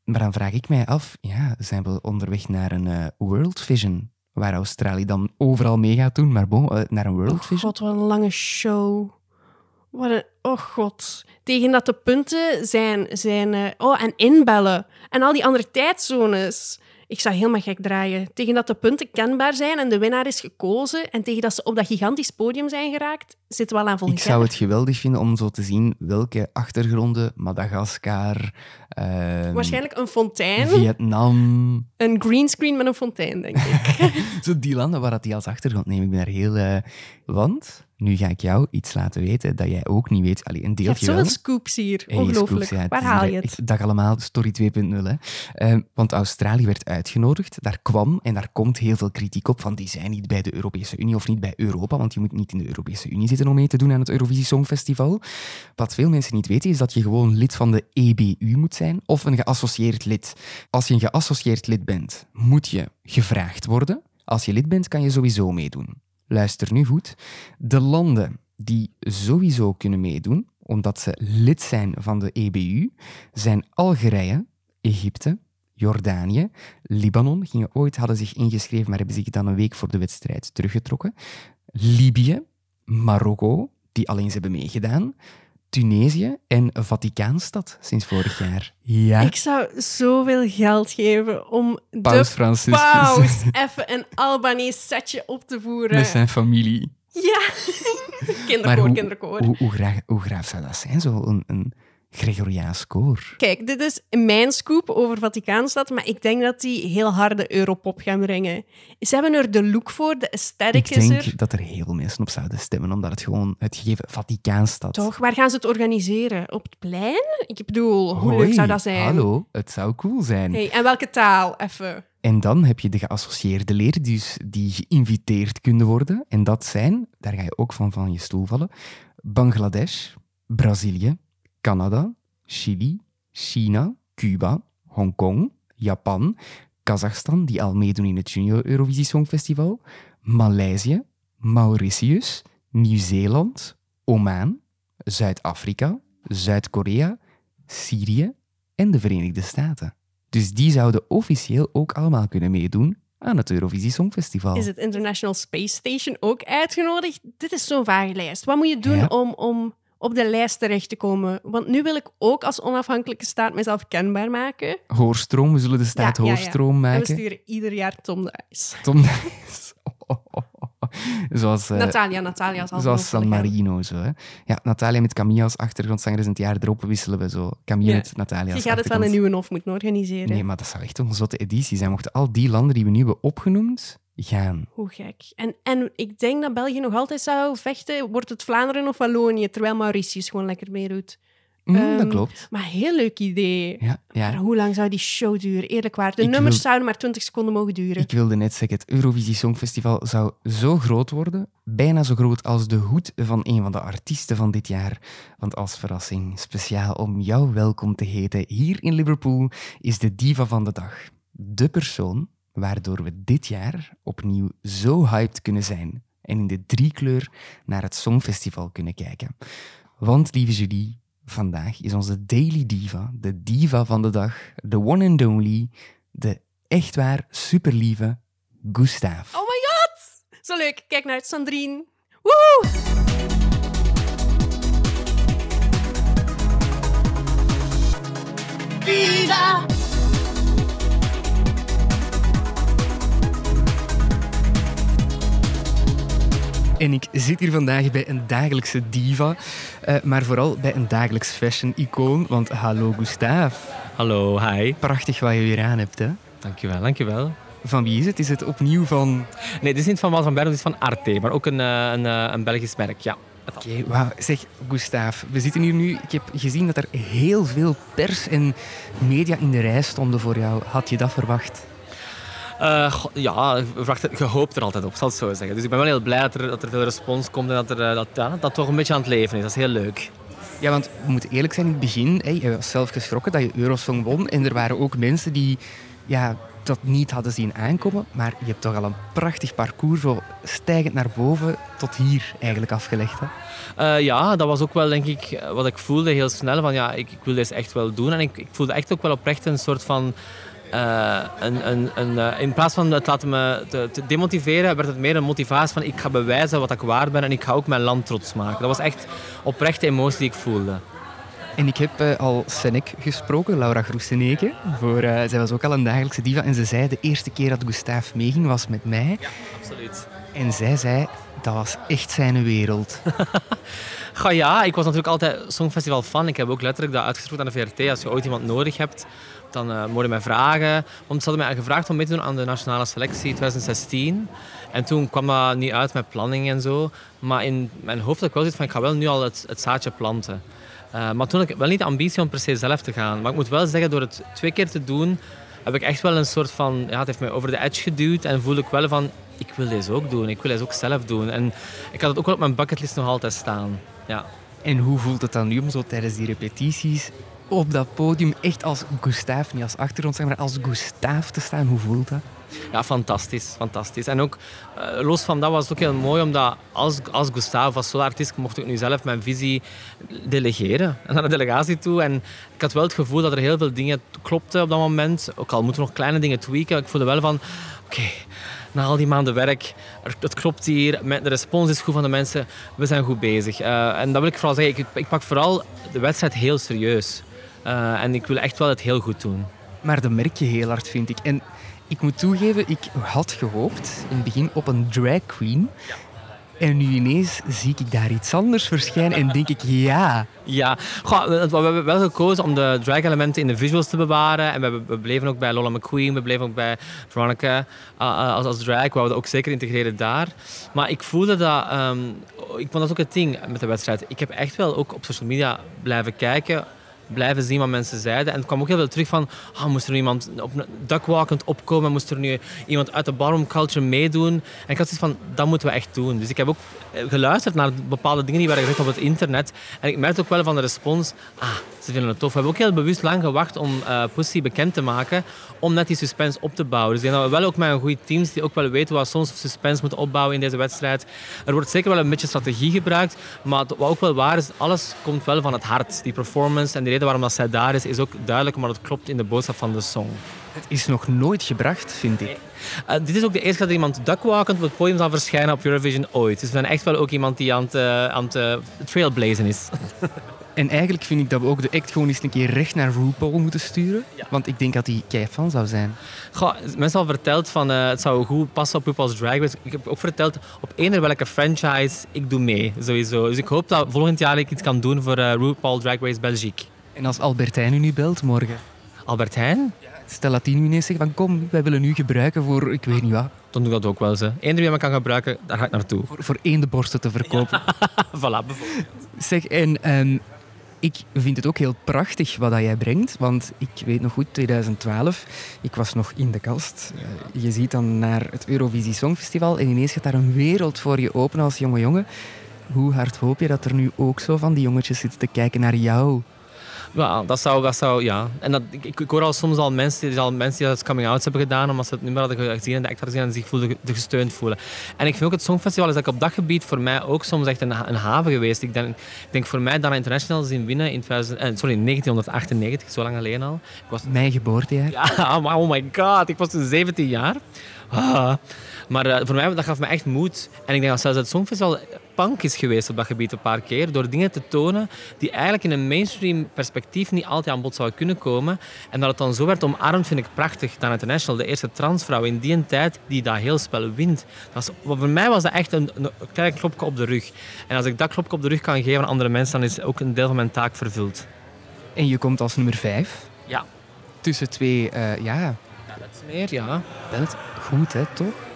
Maar dan vraag ik mij af, ja, zijn we onderweg naar een eh, World Vision? Waar Australië dan overal mee gaat doen, maar bon, eh, naar een World Oh Vision. god, wat een lange show. Wat een... Oh god. Tegen dat de punten zijn... zijn eh, oh, en inbellen. En al die andere tijdzones. Ik zou helemaal gek draaien. Tegen dat de punten kenbaar zijn en de winnaar is gekozen. En tegen dat ze op dat gigantisch podium zijn geraakt, zitten we al aan volgend Ik zou het geweldig vinden om zo te zien welke achtergronden, Madagaskar, ehm, Waarschijnlijk een fontein. Vietnam, Een greenscreen met een fontein, denk ik. zo die landen waar dat die als achtergrond nemen. Ik ben daar heel... eh, want, nu ga ik jou iets laten weten dat jij ook niet weet. Allee, een Je hebt deeltje wel. zoveel scoops hier. Hey, Ongelooflijk. scoops, ja, Waar haal je het? Dag allemaal, Story 2.0. Hè. Ehm, want Australië werd uitgenodigd. Daar kwam en daar komt heel veel kritiek op van die zijn niet bij de Europese Unie of niet bij Europa, want je moet niet in de Europese Unie zitten om mee te doen aan het Eurovisie Songfestival. Wat veel mensen niet weten is dat je gewoon lid van de EBU moet zijn of een geassocieerd lid. Als je een geassocieerd lid bent, moet je gevraagd worden. Als je lid bent, kan je sowieso meedoen. Luister nu goed. De landen die sowieso kunnen meedoen, omdat ze lid zijn van de EBU, zijn Algerije, Egypte, Jordanië, Libanon, gingen ooit, hadden zich ingeschreven, maar hebben zich dan een week voor de wedstrijd teruggetrokken. Libië, Marokko, die alleen eens hebben meegedaan. Tunesië en Vaticaanstad sinds vorig jaar. Ja, Ik zou zoveel geld geven om Paus de Franciscus. paus even een Albanese setje op te voeren. met zijn familie. Ja. Maar kinderkoor, hoe, kinderkoor. hoe, hoe, graag, hoe graaf zou dat zijn, zo een, een Gregoriaans koor? Kijk, dit is mijn scoop over Vaticaanstad, maar ik denk dat die heel harde Europop gaan brengen. Ze hebben er de look voor, de aesthetic Ik is denk er. dat er heel veel mensen op zouden stemmen, omdat het gewoon het gegeven Vaticaanstad... Toch, waar gaan ze het organiseren? Op het plein? Ik bedoel, hoe Hoi, leuk zou dat zijn? Hallo, het zou cool zijn. Hey, en welke taal? Even. En dan heb je de geassocieerde leden dus die geïnviteerd kunnen worden. En dat zijn, daar ga je ook van van je stoel vallen, Bangladesh, Brazilië, Canada, Chili, China, Cuba, Hongkong, Japan, Kazachstan, die al meedoen in het Junior Eurovisie Songfestival, Maleisië, Mauritius, Nieuw-Zeeland, Oman, Zuid-Afrika, Zuid-Korea, Syrië en de Verenigde Staten. Dus die zouden officieel ook allemaal kunnen meedoen aan het Eurovisie Songfestival. Is het International Space Station ook uitgenodigd? Dit is zo'n vage lijst. Wat moet je doen Ja. om, om op de lijst terecht te komen? Want nu wil ik ook als onafhankelijke staat mezelf kenbaar maken. Hoorstroom, we zullen de staat Ja, ja, ja. Hoorstroom En we maken. sturen ieder jaar Tom de IJs. Tom Dijs. Oh, oh, oh, oh. Zoals, eh, Natalia, Natalia zal zoals het San. Marino. Zo, hè. Ja, Natalia met Camilla als achtergrondzanger is het jaar erop wisselen we zo. Camilla Ja. met Natalia Je als gaat het wel een nieuwe hof moeten organiseren. Nee, maar dat zou echt een zotte editie zijn. Mochten al die landen die we nu hebben opgenoemd gaan. Hoe gek. En, en ik denk dat België nog altijd zou vechten. Wordt het Vlaanderen of Wallonië? Terwijl Mauritius gewoon lekker meedoet. Mm, dat Ehm, klopt. Maar heel leuk idee. Ja, Maar ja. hoe lang zou die show duren? Eerlijk waar. De Ik nummers wil- zouden maar 20 seconden mogen duren. Ik wilde net zeggen, het Eurovisie Songfestival zou zo groot worden, bijna zo groot als de hoed van een van de artiesten van dit jaar. Want als verrassing, speciaal om jou welkom te heten hier in Liverpool, is de diva van de dag. De persoon waardoor we dit jaar opnieuw zo hyped kunnen zijn en in de driekleur naar het Songfestival kunnen kijken. Want, lieve Julie, vandaag is onze Daily Diva, de diva van de dag, de one and only, de echt waar superlieve Gustav. Oh my god! Zo leuk. Kijk naar het, Sandrine. Woe! Viva! En ik zit hier vandaag bij een dagelijkse diva, eh, maar vooral bij een dagelijks fashion-icoon. Want hallo Gustav, Hallo, hi. prachtig wat je weer aan hebt. Hè? Dankjewel, dankjewel. Van wie is het? Is het opnieuw van... Nee, dit is niet van Wal van Berg, dit is van Arte, maar ook een, eh, een, eh, een Belgisch merk, ja. Oké, wauw. Zeg, Gustav, we zitten hier nu... Ik heb gezien dat er heel veel pers en media in de rij stonden voor jou. Had je dat verwacht? Eh, ja, je hoopt er altijd op, zal ik zo zeggen. Dus ik ben wel heel blij dat er, dat er veel respons komt en dat, er, eh, dat, ja, dat toch een beetje aan het leven is. Dat is heel leuk. Ja, want we moeten eerlijk zijn, in het begin, hè, je was zelf geschrokken dat je Eurosong won. En er waren ook mensen die ja, dat niet hadden zien aankomen. Maar je hebt toch al een prachtig parcours, zo stijgend naar boven, tot hier eigenlijk afgelegd. Hè? Eh, ja, dat was ook wel, denk ik, wat ik voelde heel snel. Van, ja, ik, ik wil dit echt wel doen. En ik, ik voelde echt ook wel oprecht een soort van... eh, een, een, een, eh, in plaats van het laten me te, te demotiveren, werd het meer een motivatie van ik ga bewijzen wat ik waard ben en ik ga ook mijn land trots maken. Dat was echt oprechte emotie die ik voelde. En ik heb eh, al Senek gesproken, Laura Groeseneke. Voor, zij was ook al een dagelijkse diva. En ze zei, de eerste keer dat Gustav meeging was met mij. Absoluut. En zij zei, dat was echt zijn wereld. Ga ja, ik was natuurlijk altijd Songfestival fan. Ik heb ook letterlijk dat uitgesproken aan de VRT. Als je ooit iemand nodig hebt, dan uh, moet je mij vragen. Want ze hadden mij gevraagd om mee te doen aan de nationale selectie 2016. En toen kwam dat niet uit met planning en zo. Maar in mijn hoofd had ik wel zoiets van, ik ga wel nu al het, het zaadje planten. Uh, maar toen had ik wel niet de ambitie om per se zelf te gaan. Maar ik moet wel zeggen, door het twee keer te doen, heb ik echt wel een soort van... Ja, het heeft mij over de edge geduwd en voel ik wel van... Ik wil deze ook doen, ik wil deze ook zelf doen. En ik had het ook wel op mijn bucketlist nog altijd staan. Ja. En hoe voelt het dan nu om zo tijdens die repetities op dat podium echt als Gustav, niet als achtergrondzanger, maar als Gustav te staan? Hoe voelt dat? Ja, fantastisch, fantastisch. En ook, uh, los van dat was het ook heel mooi, omdat als, als Gustav, als solo-artiest, mocht ik nu zelf mijn visie delegeren naar de delegatie toe. En ik had wel het gevoel dat er heel veel dingen klopten op dat moment. Ook al moeten we nog kleine dingen tweaken. Ik voelde wel van, oké, na al die maanden werk, er- het klopt hier, de respons is goed van de mensen, we zijn goed bezig. Eh, en dat wil ik vooral zeggen, ik, ik pak vooral de wedstrijd heel serieus. Eh, en ik wil echt wel het heel goed doen. Maar dat merk je heel hard, vind ik. En ik moet toegeven, ik had gehoopt in het begin op een drag queen. En nu ineens zie ik daar iets anders verschijnen en denk ik, ja, Ja, Goh, we, we hebben wel gekozen om de drag-elementen in de visuals te bewaren. En we, we bleven ook bij Lola McQueen, we bleven ook bij Veronica uh, uh, als, als drag. We wouden dat ook zeker integreren daar. Maar ik voelde dat... ehm, ik vond dat ook het ding met de wedstrijd. Ik heb echt wel ook op social media blijven kijken blijven zien wat mensen zeiden. En het kwam ook heel veel terug van, ah, moest er nu iemand op een opkomen, moest er nu iemand uit de ballroom culture meedoen. En ik had zoiets van, dat moeten we echt doen. Dus ik heb ook geluisterd naar bepaalde dingen die werden gezegd op het internet. En ik merkte ook wel van de respons, ah, ze vinden het tof. We hebben ook heel bewust lang gewacht om eh, Pussy bekend te maken, om net die suspense op te bouwen. Dus ik denk dat we wel ook met een goede teams die ook wel weten wat soms suspense moeten opbouwen in deze wedstrijd. Er wordt zeker wel een beetje strategie gebruikt, maar wat ook wel waar is, alles komt wel van het hart. Die performance en de reden waarom dat zij daar is, is ook duidelijk, maar het klopt in de boodschap van de song. het is nog nooit gebracht, vind ik. Eh, dit is ook de eerste keer dat iemand duckwalkend op het podium zal verschijnen op Eurovision ooit. Dus we zijn echt wel ook iemand die aan het, eh, aan het eh, trailblazen is. En eigenlijk vind ik dat we ook de act gewoon eens een keer recht naar RuPaul moeten sturen. Ja. Want ik denk dat hij kei fan zou zijn. Goh, mensen al verteld van het zou goed passen op RuPaul's Drag Race. Ik heb ook verteld op eender welke franchise ik doe mee, sowieso. Dus ik hoop dat volgend jaar ik iets kan doen voor eh, RuPaul Drag Race Belgique. En als Albertijn u nu belt morgen, Albert Heijn? Stel dat hij nu ineens zegt van kom, wij willen u gebruiken voor, ik weet niet wat, Dan doe ik dat ook wel. Ze. Eender wie me kan gebruiken, daar ga ik naartoe. voor, voor eendenborsten te verkopen. voilà, bijvoorbeeld. Zeg, en ehm, ik vind het ook heel prachtig wat dat jij brengt. Want ik weet nog goed, 2012, ik was nog in de kast. Eh, je ziet dan naar het Eurovisie Songfestival en ineens gaat daar een wereld voor je open als jonge jongen. Hoe hard hoop je dat er nu ook zo van die jongetjes zitten te kijken naar jou? Ja, dat zou, dat zou, ja. En dat, ik, ik hoor al soms al mensen, die al mensen die dat coming-outs hebben gedaan, omdat ze het nummer hadden gezien en de act hadden gezien en zich voelden, ge- gesteund voelen. En ik vind ook het Songfestival is dat ik op dat gebied voor mij ook soms echt een, een haven geweest. Ik denk, ik denk voor mij Dana International zien winnen in, 2000, eh, sorry, in 1998, zo lang geleden al. Ik was Mijn geboortejaar. ja, oh my god, ik was toen 17 jaar. Ah. Maar eh, voor mij, dat gaf me echt moed. En ik denk dat zelfs het Songfestival punk is geweest op dat gebied een paar keer. Door dingen te tonen die eigenlijk in een mainstream perspectief niet altijd aan bod zouden kunnen komen. En dat het dan zo werd omarmd, vind ik prachtig. Dan International, de eerste transvrouw in die tijd die dat heel spel wint. Dat is, voor mij was dat echt een, een klein klopje op de rug. En als ik dat klopje op de rug kan geven aan andere mensen, dan is ook een deel van mijn taak vervuld. En je komt als nummer vijf. Ja. Tussen twee, eh, ja, Ja, dat is meer, ja. belt goed hè, toch?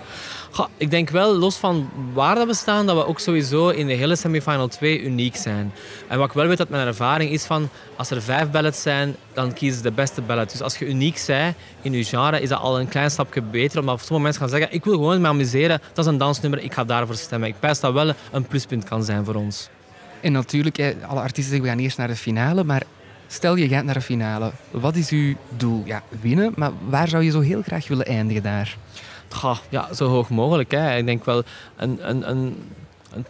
Ik denk wel, los van waar dat we staan, dat we ook sowieso in de hele semifinal 2 uniek zijn. En wat ik wel weet uit mijn ervaring is van, als er vijf ballads zijn, dan kiezen ze de beste ballad. Dus als je uniek bent in je genre, is dat al een klein stapje beter. Omdat sommige mensen gaan zeggen, ik wil gewoon me amuseren, dat is een dansnummer, ik ga daarvoor stemmen. Ik pijs dat wel een pluspunt kan zijn voor ons. En natuurlijk, alle artiesten zeggen we gaan eerst naar de finale, maar stel je gaat naar de finale. Wat is uw doel? Ja, winnen, maar waar zou je zo heel graag willen eindigen daar? Ja, zo hoog mogelijk. Hè. Ik denk wel, een, een, een,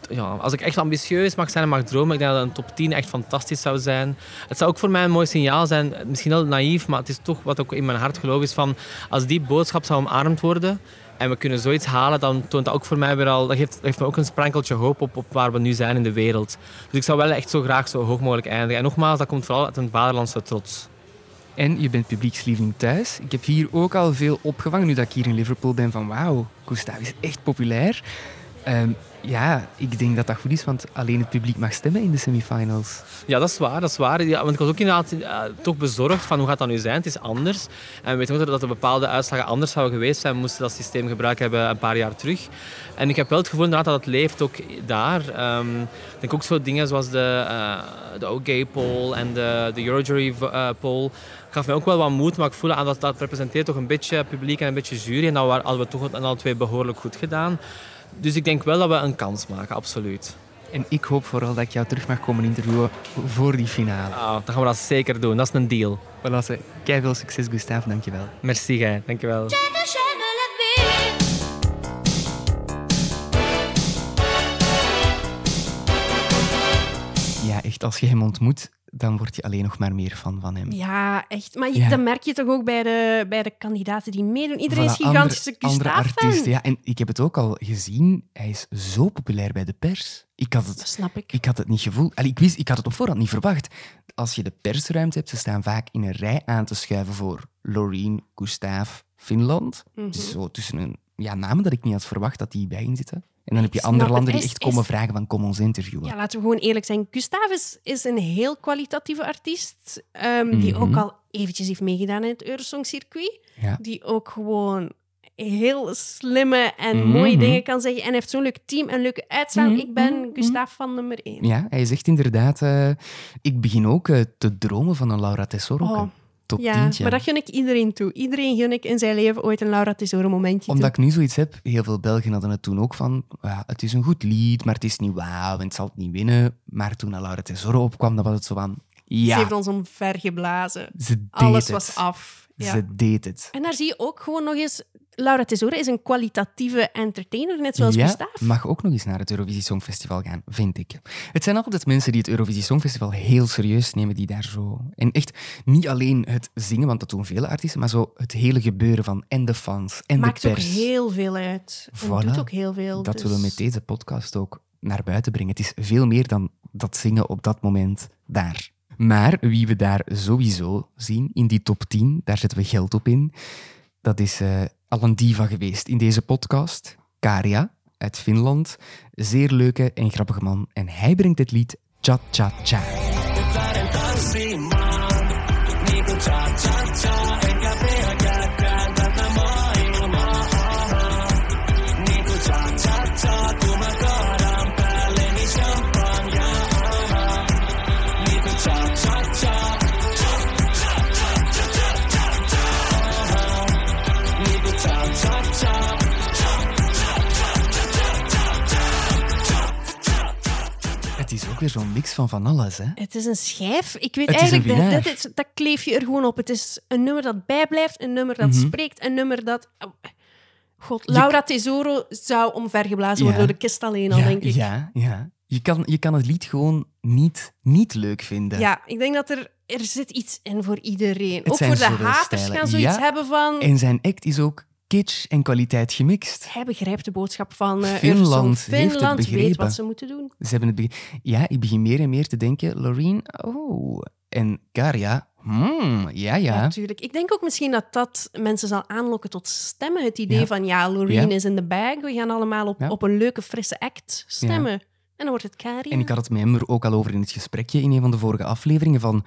ja, als ik echt ambitieus mag zijn en mag dromen, ik denk dat een top 10 echt fantastisch zou zijn. Het zou ook voor mij een mooi signaal zijn, misschien heel naïef, maar het is toch wat ook in mijn hart geloof is van, als die boodschap zou omarmd worden en we kunnen zoiets halen, dan toont dat ook voor mij weer al, dat geeft, geeft me ook een sprankeltje hoop op, op waar we nu zijn in de wereld. Dus ik zou wel echt zo graag zo hoog mogelijk eindigen. En nogmaals, dat komt vooral uit een vaderlandse trots. En je bent publiekslieveling thuis. Ik heb hier ook al veel opgevangen, nu dat ik hier in Liverpool ben, van wauw, Gustav is echt populair. Ehm, ja, ik denk dat dat goed is, want alleen het publiek mag stemmen in de semifinals. Ja, dat is waar. Dat is waar. Want ik was ook inderdaad eh, toch bezorgd van hoe gaat dat nu zijn. Het is anders. En we weten ook dat er bepaalde uitslagen anders zouden geweest zijn. We moesten dat systeem gebruikt hebben een paar jaar terug. En ik heb wel het gevoel inderdaad dat het leeft ook daar. Ehm, ik denk ook zo dingen zoals de, uh, de OK poll en de, de Eurojury uh, poll gaf mij ook wel wat moed, maar ik voel aan dat dat representeert toch een beetje publiek en een beetje jury. En dat hadden we toch alle twee behoorlijk goed gedaan. Dus ik denk wel dat we een kans maken, absoluut. En ik hoop vooral dat ik jou terug mag komen interviewen voor die finale. Ah, dan gaan we dat zeker doen. Dat is een deal. Voilà. Kei veel succes, Gustav. Dankjewel. Merci, jij. Dankjewel. Ja, echt, als je hem ontmoet, dan word je alleen nog maar meer fan van hem. Ja, echt. Maar Ja. dat merk je toch ook bij de, bij de kandidaten die meedoen. Iedereen is Voilà, gigantische andere, andere artiesten. Ja, en ik heb het ook al gezien. Hij is zo populair bij de pers. Ik had Dat het, snap ik. ik had het niet gevoeld. Allee, ik, wist, ik had het op voorhand niet verwacht. Als je de persruimte hebt, ze staan vaak in een rij aan te schuiven voor Loreen, Gustav, Finland. Dus zo tussen een ja, namen dat ik niet had verwacht dat die bijin zitten. En dan heb je andere landen die is- echt komen is- vragen van kom ons interviewen. Ja, laten we gewoon eerlijk zijn. Gustav is, een heel kwalitatieve artiest. ehm, Die Mhm. ook al eventjes heeft meegedaan in het Eurosong-circuit. Ja. Die ook gewoon heel slimme en Mhm. mooie dingen kan zeggen. En heeft zo'n leuk team en leuke uitstraling. Mhm, Ik ben Gustav van nummer één. Ja, hij zegt inderdaad... eh, ik begin ook eh, te dromen van een Laura Tesoro. Oh, Top Ja, tientje. maar dat gun ik iedereen toe. Iedereen gun ik in zijn leven ooit een Laura Tesoro momentje Omdat toe. ik nu zoiets heb, heel veel Belgen hadden het toen ook van, ja, het is een goed lied, maar het is niet wauw en het zal het niet winnen. Maar toen Laura Tesoro opkwam, dan was het zo van, Ze ja, heeft ons omver geblazen. ze deed Alles het. was af. Ja. Ze deed het. En daar zie je ook gewoon nog eens... Laura Tesoro is een kwalitatieve entertainer, net zoals ja, Gustav. mag ook nog eens naar het Eurovisie Songfestival gaan, vind ik. Het zijn altijd mensen die het Eurovisie Songfestival heel serieus nemen, die daar zo... En echt niet alleen het zingen, want dat doen vele artiesten, maar zo het hele gebeuren van en de fans en Maakt de ook pers. heel veel uit. En Voilà. doet ook heel veel. Dat dus- willen we met deze podcast ook naar buiten brengen. Het is veel meer dan dat zingen op dat moment daar. Maar wie we daar sowieso zien in die top 10, daar zetten we geld op in. Dat is eh, al een diva geweest in deze podcast. Karia uit Finland. Zeer leuke en grappige man. En hij brengt het lied Cha Cha Cha. Weer zo'n mix van van alles, hè? Het is een schijf. Ik weet Het eigenlijk, dat, dat, is- dat kleef je er gewoon op. Het is een nummer dat bijblijft, een nummer dat Mhm. spreekt, een nummer dat... oh, God, Laura Tesoro zou omvergeblazen worden Ja. door de kist alleen al, ja, denk ik. ja, ja. Je kan, je kan het lied gewoon niet, niet leuk vinden. Ja, ik denk dat er, er zit iets in voor iedereen. Het ook voor de haters stijlen. gaan zoiets Ja. hebben van... En zijn act is ook kitsch en kwaliteit gemixt. Hij begrijpt de boodschap van eh Finland heeft het Finland weet wat ze moeten doen. Ze hebben het. Ja, ik begin meer en meer te denken, Loreen, oh. En Karia, hmm, ja, ja. Natuurlijk. Ik denk ook misschien dat dat mensen zal aanlokken tot stemmen. Het idee Ja. van, ja, Loreen Ja. is in de bag. We gaan allemaal op, op een leuke, frisse act stemmen. En dan wordt het Karia. En ik had het met hem er ook al over in het gesprekje in een van de vorige afleveringen van...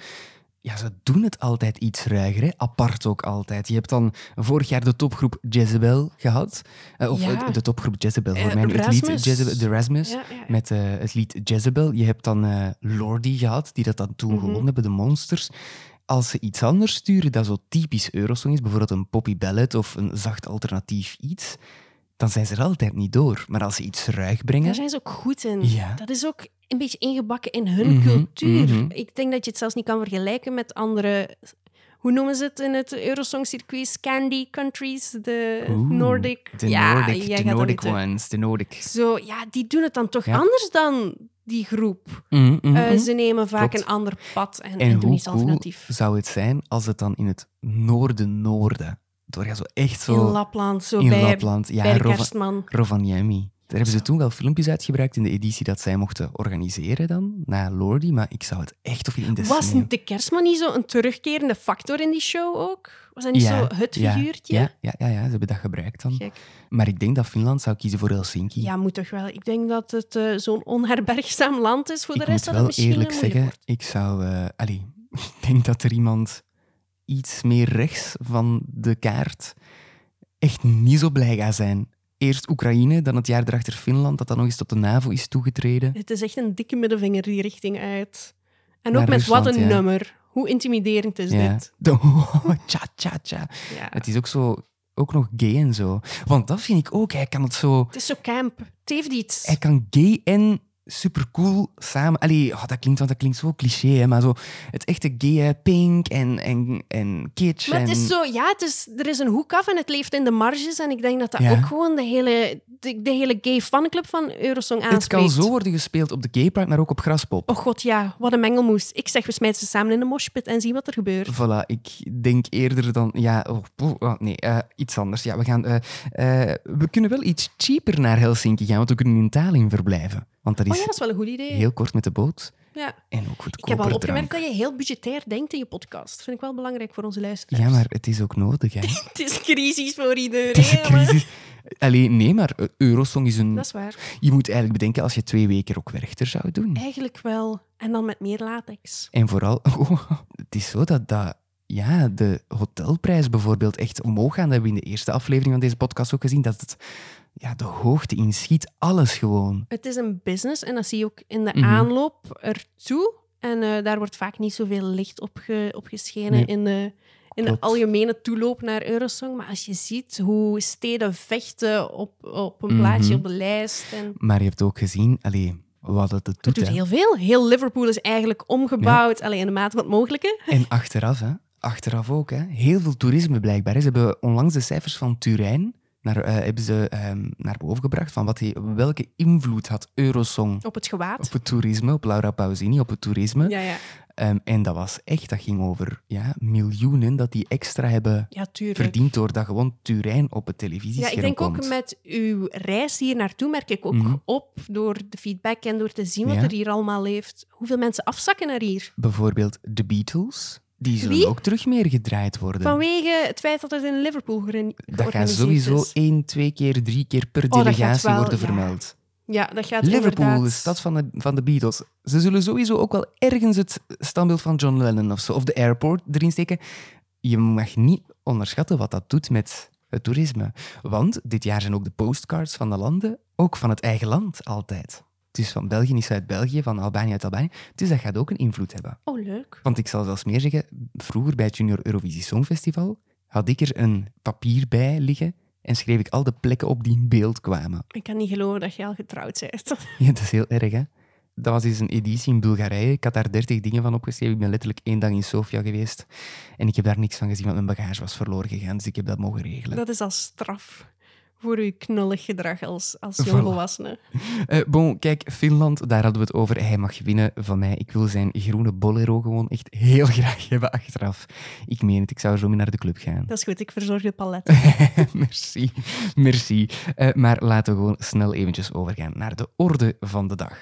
Ja, ze doen het altijd iets ruiger, hè? apart ook altijd. Je hebt dan vorig jaar de topgroep Jezebel gehad. Eh, of Ja. eh, de topgroep Jezebel, voor Eh, mij. Het lied. Jezebel, de Rasmus. Ja, ja, ja. met het lied Jezebel. Je hebt dan Lordi gehad, die dat dan toen Mhm. gewonnen hebben, de Monsters. Als ze iets anders sturen dat zo typisch Eurosong is, bijvoorbeeld een poppy ballad of een zacht alternatief iets, dan zijn ze er altijd niet door. Maar als ze iets ruig brengen... Daar zijn ze ook goed in. Ja. Dat is ook een beetje ingebakken in hun Mhm, cultuur. mhm. Ik denk dat je het zelfs niet kan vergelijken met andere... Hoe noemen ze het in het Eurosong-circuit? Scandi countries, de Oeh, Nordic... De ja, Nordic, de Nordic ones, de Nordic. Zo, ja, die doen het dan toch Ja. anders dan die groep. Mhm, Eh, ze nemen vaak Klopt. een ander pad en, en, En doen hoe iets alternatief. zou het zijn als het dan in het noorden-noorden, door ja zo echt zo... In Lapland, zo in bij, Lapland, ja, bij de Rova- kerstman. Rovaniemi. Daar hebben ze toen wel filmpjes uitgebruikt in de editie dat zij mochten organiseren dan, na Lordi, maar ik zou het echt of in de Was sneeuw- de kerstman niet zo een terugkerende factor in die show ook? Was dat niet Ja, zo het ja, figuurtje? Ja, ja, ja, ja, ze hebben dat gebruikt dan. Gek. Maar ik denk dat Finland zou kiezen voor Helsinki. Ja, moet toch wel. Ik denk dat het eh, zo'n onherbergzaam land is. Voor de ik rest moet dat het wel misschien eerlijk eh, moeilijk zeggen, ik zou... eh allee, ik denk dat er iemand iets meer rechts van de kaart echt niet zo blij gaat zijn. Eerst Oekraïne, dan het jaar erachter Finland, dat dan nog eens tot de NAVO is toegetreden. Het is echt een dikke middelvinger die richting uit. En Naar ook met wat een ja. nummer. Hoe intimiderend is Ja. dit? De, tja, tja, tja. Ja. Het is ook zo... Ook nog gay en zo. Want dat vind ik ook. Hij kan het zo... Het is zo camp. Het heeft iets. Hij kan gay en supercool samen... Allee, oh, dat, klinkt, want dat klinkt zo cliché, hè, maar zo... Het echte gay, pink en, en, en kitsch. Maar het is zo, ja, het is, er is een hoek af en het leeft in de marges. En ik denk dat dat Ja. ook gewoon de hele de, de hele gay fanclub van Eurosong Het aanspreekt. kan zo worden gespeeld op de Gay Pride, maar ook op Graspop. Oh god, ja, wat een mengelmoes. Ik zeg, we smijten ze samen in de moshpit en zien wat er gebeurt. Voilà, ik denk eerder dan... Ja, oh, oh, nee, eh, iets anders. Ja, we, gaan, eh, eh, we kunnen wel iets cheaper naar Helsinki gaan, want we kunnen in Tallinn verblijven. Want dat Oh is ja, dat is wel een goed idee. heel kort met de boot Ja. en ook Ik goedkoper heb al drank. opgemerkt dat je heel budgetair denkt in je podcast. Dat vind ik wel belangrijk voor onze luisteraars. Ja, maar het is ook nodig, hè. Het is crisis voor iedereen. Het is een crisis. Allee, nee, maar eh, Eurosong is een... Dat is waar. Je moet eigenlijk bedenken als je twee weken ook Werchter zou doen. Eigenlijk wel. En dan met meer latex. En vooral, oh, het is zo dat, dat ja, de hotelprijs bijvoorbeeld echt omhoog gaan. Dat hebben we in de eerste aflevering van deze podcast ook gezien. Dat het ja, de hoogte inschiet, alles gewoon. Het is een business en dat zie je ook in de Mhm. aanloop ertoe. En eh, daar wordt vaak niet zoveel licht op, ge- op geschenen Nee. in, de, in de algemene toeloop naar Eurosong. Maar als je ziet hoe steden vechten op, op een Mhm. plaatsje op de lijst. En Maar je hebt ook gezien, allee, wat het, het het doet. doet hè. heel veel. Heel Liverpool is eigenlijk omgebouwd. Alleen in de mate van het mogelijke. En achteraf, hè. Achteraf ook, hè. Heel veel toerisme blijkbaar. Ze hebben onlangs de cijfers van Turijn naar, eh, hebben ze, ehm, naar boven gebracht. Van wat die, welke invloed had Eurosong Op het gewaad. op het toerisme, op Laura Pausini, op het toerisme. Ja, ja. Ehm, en dat was echt, dat ging over ja, miljoenen dat die extra hebben ja, verdiend doordat gewoon Turijn op het Ja, televisiescherm ik denk komt. ook met uw reis hier naartoe merk ik ook Mhm. op, door de feedback en door te zien wat Ja. er hier allemaal leeft, hoeveel mensen afzakken naar hier. Bijvoorbeeld de Beatles, die zullen Wie? ook terug meer gedraaid worden. Vanwege het feit dat het in Liverpool georgan- dat gaat georganiseerd sowieso is. één, twee keer, drie keer per Oh, dat gaat delegatie wel, worden ja. vermeld. Ja, dat gaat Liverpool, inderdaad... de stad van de, van de Beatles. Ze zullen sowieso ook wel ergens het standbeeld van John Lennon of zo, of de airport erin steken. Je mag niet onderschatten wat dat doet met het toerisme. Want dit jaar zijn ook de postcards van de landen, ook van het eigen land altijd. Dus van België is uit België, van Albanië uit Albanië. Dus dat gaat ook een invloed hebben. Oh, leuk. Want ik zal zelfs meer zeggen, vroeger bij het Junior Eurovisie Songfestival had ik er een papier bij liggen en schreef ik al de plekken op die in beeld kwamen. Ik kan niet geloven dat je al getrouwd bent. Ja, dat is heel erg, hè? Dat was eens een editie in Bulgarije. Ik had daar dertig dingen van opgeschreven. Ik ben letterlijk één dag in Sofia geweest. En ik heb daar niks van gezien, want mijn bagage was verloren gegaan. Dus ik heb dat mogen regelen. Dat is als straf voor uw knullig gedrag als, als Voilà. jongvolwassene. Eh, bon, kijk, Finland, daar hadden we het over. Hij mag winnen van mij. Ik wil zijn groene bolero gewoon echt heel graag hebben achteraf. Ik meen het, ik zou zo mee naar de club gaan. Dat is goed, ik verzorg de paletten. merci, merci. Eh, maar laten we gewoon snel eventjes overgaan naar de orde van de dag.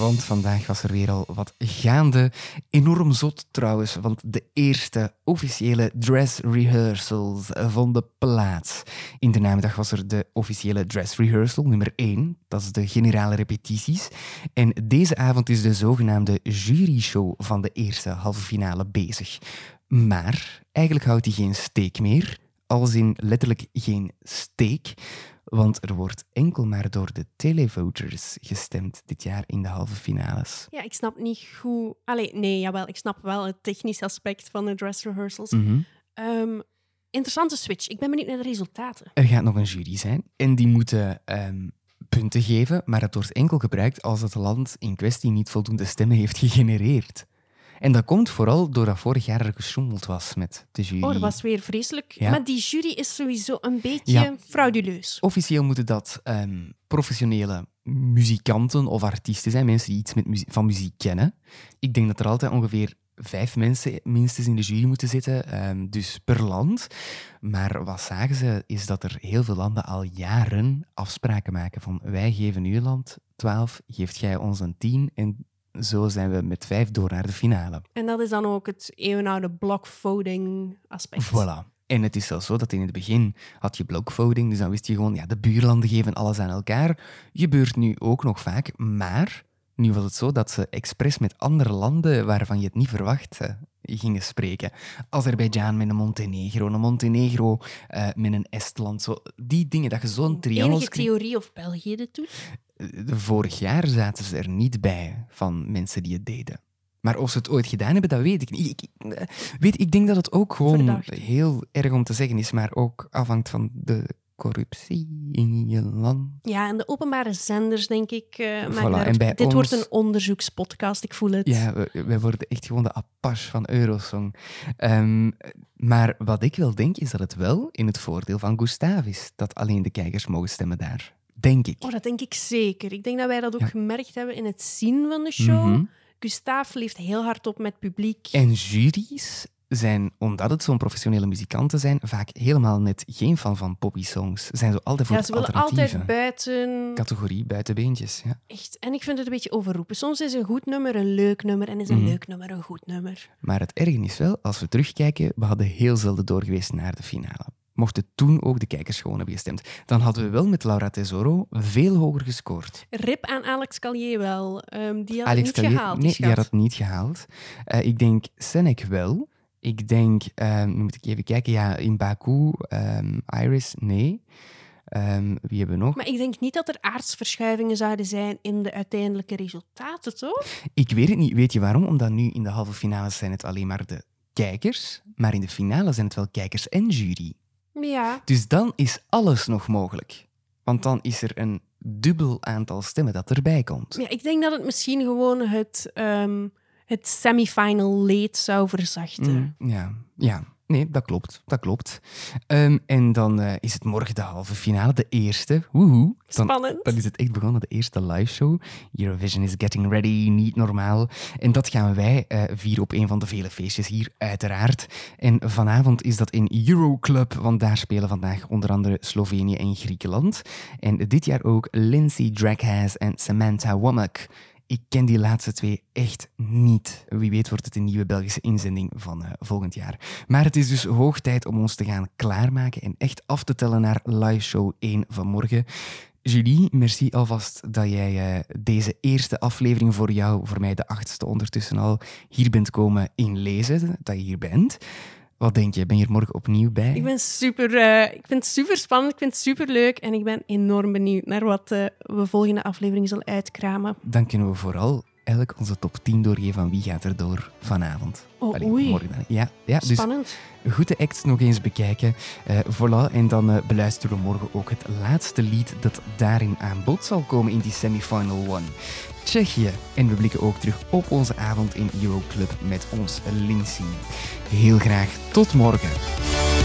Want vandaag was er weer al wat gaande. Enorm zot trouwens, want de eerste officiële dress rehearsals vonden plaats. In de namiddag was er de officiële dress rehearsal nummer 1. Dat is de generale repetities. En deze avond is de zogenaamde juryshow van de eerste halve finale bezig. Maar eigenlijk houdt hij geen steek meer. Als in letterlijk geen steek. Want er wordt enkel maar door de televoters gestemd dit jaar in de halve finales. Ja, ik snap niet hoe... Allee, nee, jawel, ik snap wel het technische aspect van de dress rehearsals. Mhm. Ehm, interessante switch. Ik ben benieuwd naar de resultaten. Er gaat nog een jury zijn en die moeten ehm, punten geven, maar het wordt enkel gebruikt als het land in kwestie niet voldoende stemmen heeft gegenereerd. En dat komt vooral doordat vorig jaar er gesjoemeld was met de jury. Oh, dat was weer vreselijk. Ja. Maar die jury is sowieso een beetje Ja. frauduleus. Officieel moeten dat ehm, professionele muzikanten of artiesten zijn, mensen die iets met muzie- van muziek kennen. Ik denk dat er altijd ongeveer vijf mensen minstens in de jury moeten zitten, ehm, dus per land. Maar wat zagen ze, is dat er heel veel landen al jaren afspraken maken van wij geven uw land 12, geeft jij ons een 10 en zo zijn we met vijf door naar de finale. En dat is dan ook het eeuwenoude blockvoting aspect. Voilà. En het is zelfs zo dat in het begin had je blockvoting, dus dan wist je gewoon, ja, de buurlanden geven alles aan elkaar. Gebeurt nu ook nog vaak, maar nu was het zo dat ze expres met andere landen waarvan je het niet verwachtte gingen spreken. Azerbeidzjan met een Montenegro, een Montenegro eh, met een Estland. Zo, die dingen, dat je zo'n triangel... Enige theorie of België dit doet? De vorig jaar zaten ze er niet bij van mensen die het deden. Maar of ze het ooit gedaan hebben, dat weet ik niet. Ik, eh, weet, ik denk dat het ook gewoon Verdacht. heel erg om te zeggen is, maar ook afhangt van de corruptie in je land. Ja, en de openbare zenders, denk ik. maken Voilà, daar- en bij dit wordt een onderzoekspodcast, ik voel het. Ja, wij worden echt gewoon de apache van Eurosong. Ehm, maar wat ik wel denk, is dat het wel in het voordeel van Gustav is. Dat alleen de kijkers mogen stemmen daar. Denk ik. Oh, dat denk ik zeker. Ik denk dat wij dat ook Ja. gemerkt hebben in het zien van de show. Mhm. Gustav leeft heel hard op met publiek. En juries zijn, omdat het zo'n professionele muzikanten zijn, vaak helemaal net geen fan van poppy songs. Ze zijn zo altijd voor ja, het ze willen altijd buiten. Categorie buitenbeentjes, ja. Echt. En ik vind het een beetje overroepen. Soms is een goed nummer een leuk nummer en is een Mhm. leuk nummer een goed nummer. Maar het erge is wel, als we terugkijken, we hadden heel zelden doorgeweest naar de finale. Mochten toen ook de kijkers gewoon hebben gestemd, dan hadden we wel met Laura Tesoro veel hoger gescoord. Rip aan Alex Callier wel. Ehm, die had Alex het niet gehaald. Nee, die die had het niet gehaald. Eh, ik denk Senek wel. Ik denk, nu moet ik even kijken, ja, in Baku, ehm, Iris, nee. Ehm, wie hebben we nog? Maar ik denk niet dat er aardsverschuivingen zouden zijn in de uiteindelijke resultaten, toch? Ik weet het niet. Weet je waarom? Omdat nu in de halve finales zijn het alleen maar de kijkers, maar in de finale zijn het wel kijkers en jury. Ja. Dus dan is alles nog mogelijk. Want dan is er een dubbel aantal stemmen dat erbij komt. ja. Ik denk dat het misschien gewoon het, het semifinal leed zou verzachten. Mm, ja, ja. Nee, dat klopt. Dat klopt. Ehm, en dan eh, is het morgen de halve finale, de eerste. Woehoe. Dan, Spannend. dan is het echt begonnen, de eerste live show. Eurovision is getting ready, niet normaal. En dat gaan wij eh, vieren op een van de vele feestjes hier, uiteraard. En vanavond is dat in Euroclub, want daar spelen vandaag onder andere Slovenië en Griekenland. En dit jaar ook Lindsay Draghaas en Samantha Womack. Ik ken die laatste twee echt niet. Wie weet wordt het een nieuwe Belgische inzending van eh, volgend jaar. Maar het is dus hoog tijd om ons te gaan klaarmaken en echt af te tellen naar live show 1 van morgen. Julie, merci alvast dat jij eh, deze eerste aflevering voor jou, voor mij de achtste ondertussen al, hier bent komen inlezen, dat je hier bent. Wat denk je? Ben je er morgen opnieuw bij? Ik ben super, eh, ik vind het super spannend, ik vind het super leuk en ik ben enorm benieuwd naar wat eh, we volgende aflevering zullen uitkramen. Dan kunnen we vooral eigenlijk onze top 10 doorgeven van wie gaat er door vanavond. Oh, Allee, oei. morgen. Ja, ja dus Spannend. goed de acts nog eens bekijken. Eh voilà, en dan eh, beluisteren we morgen ook het laatste lied dat daarin aan bod zal komen in die semifinal one. Tsjechië. En we blikken ook terug op onze avond in Euroclub met ons Lindsay. Heel graag tot morgen.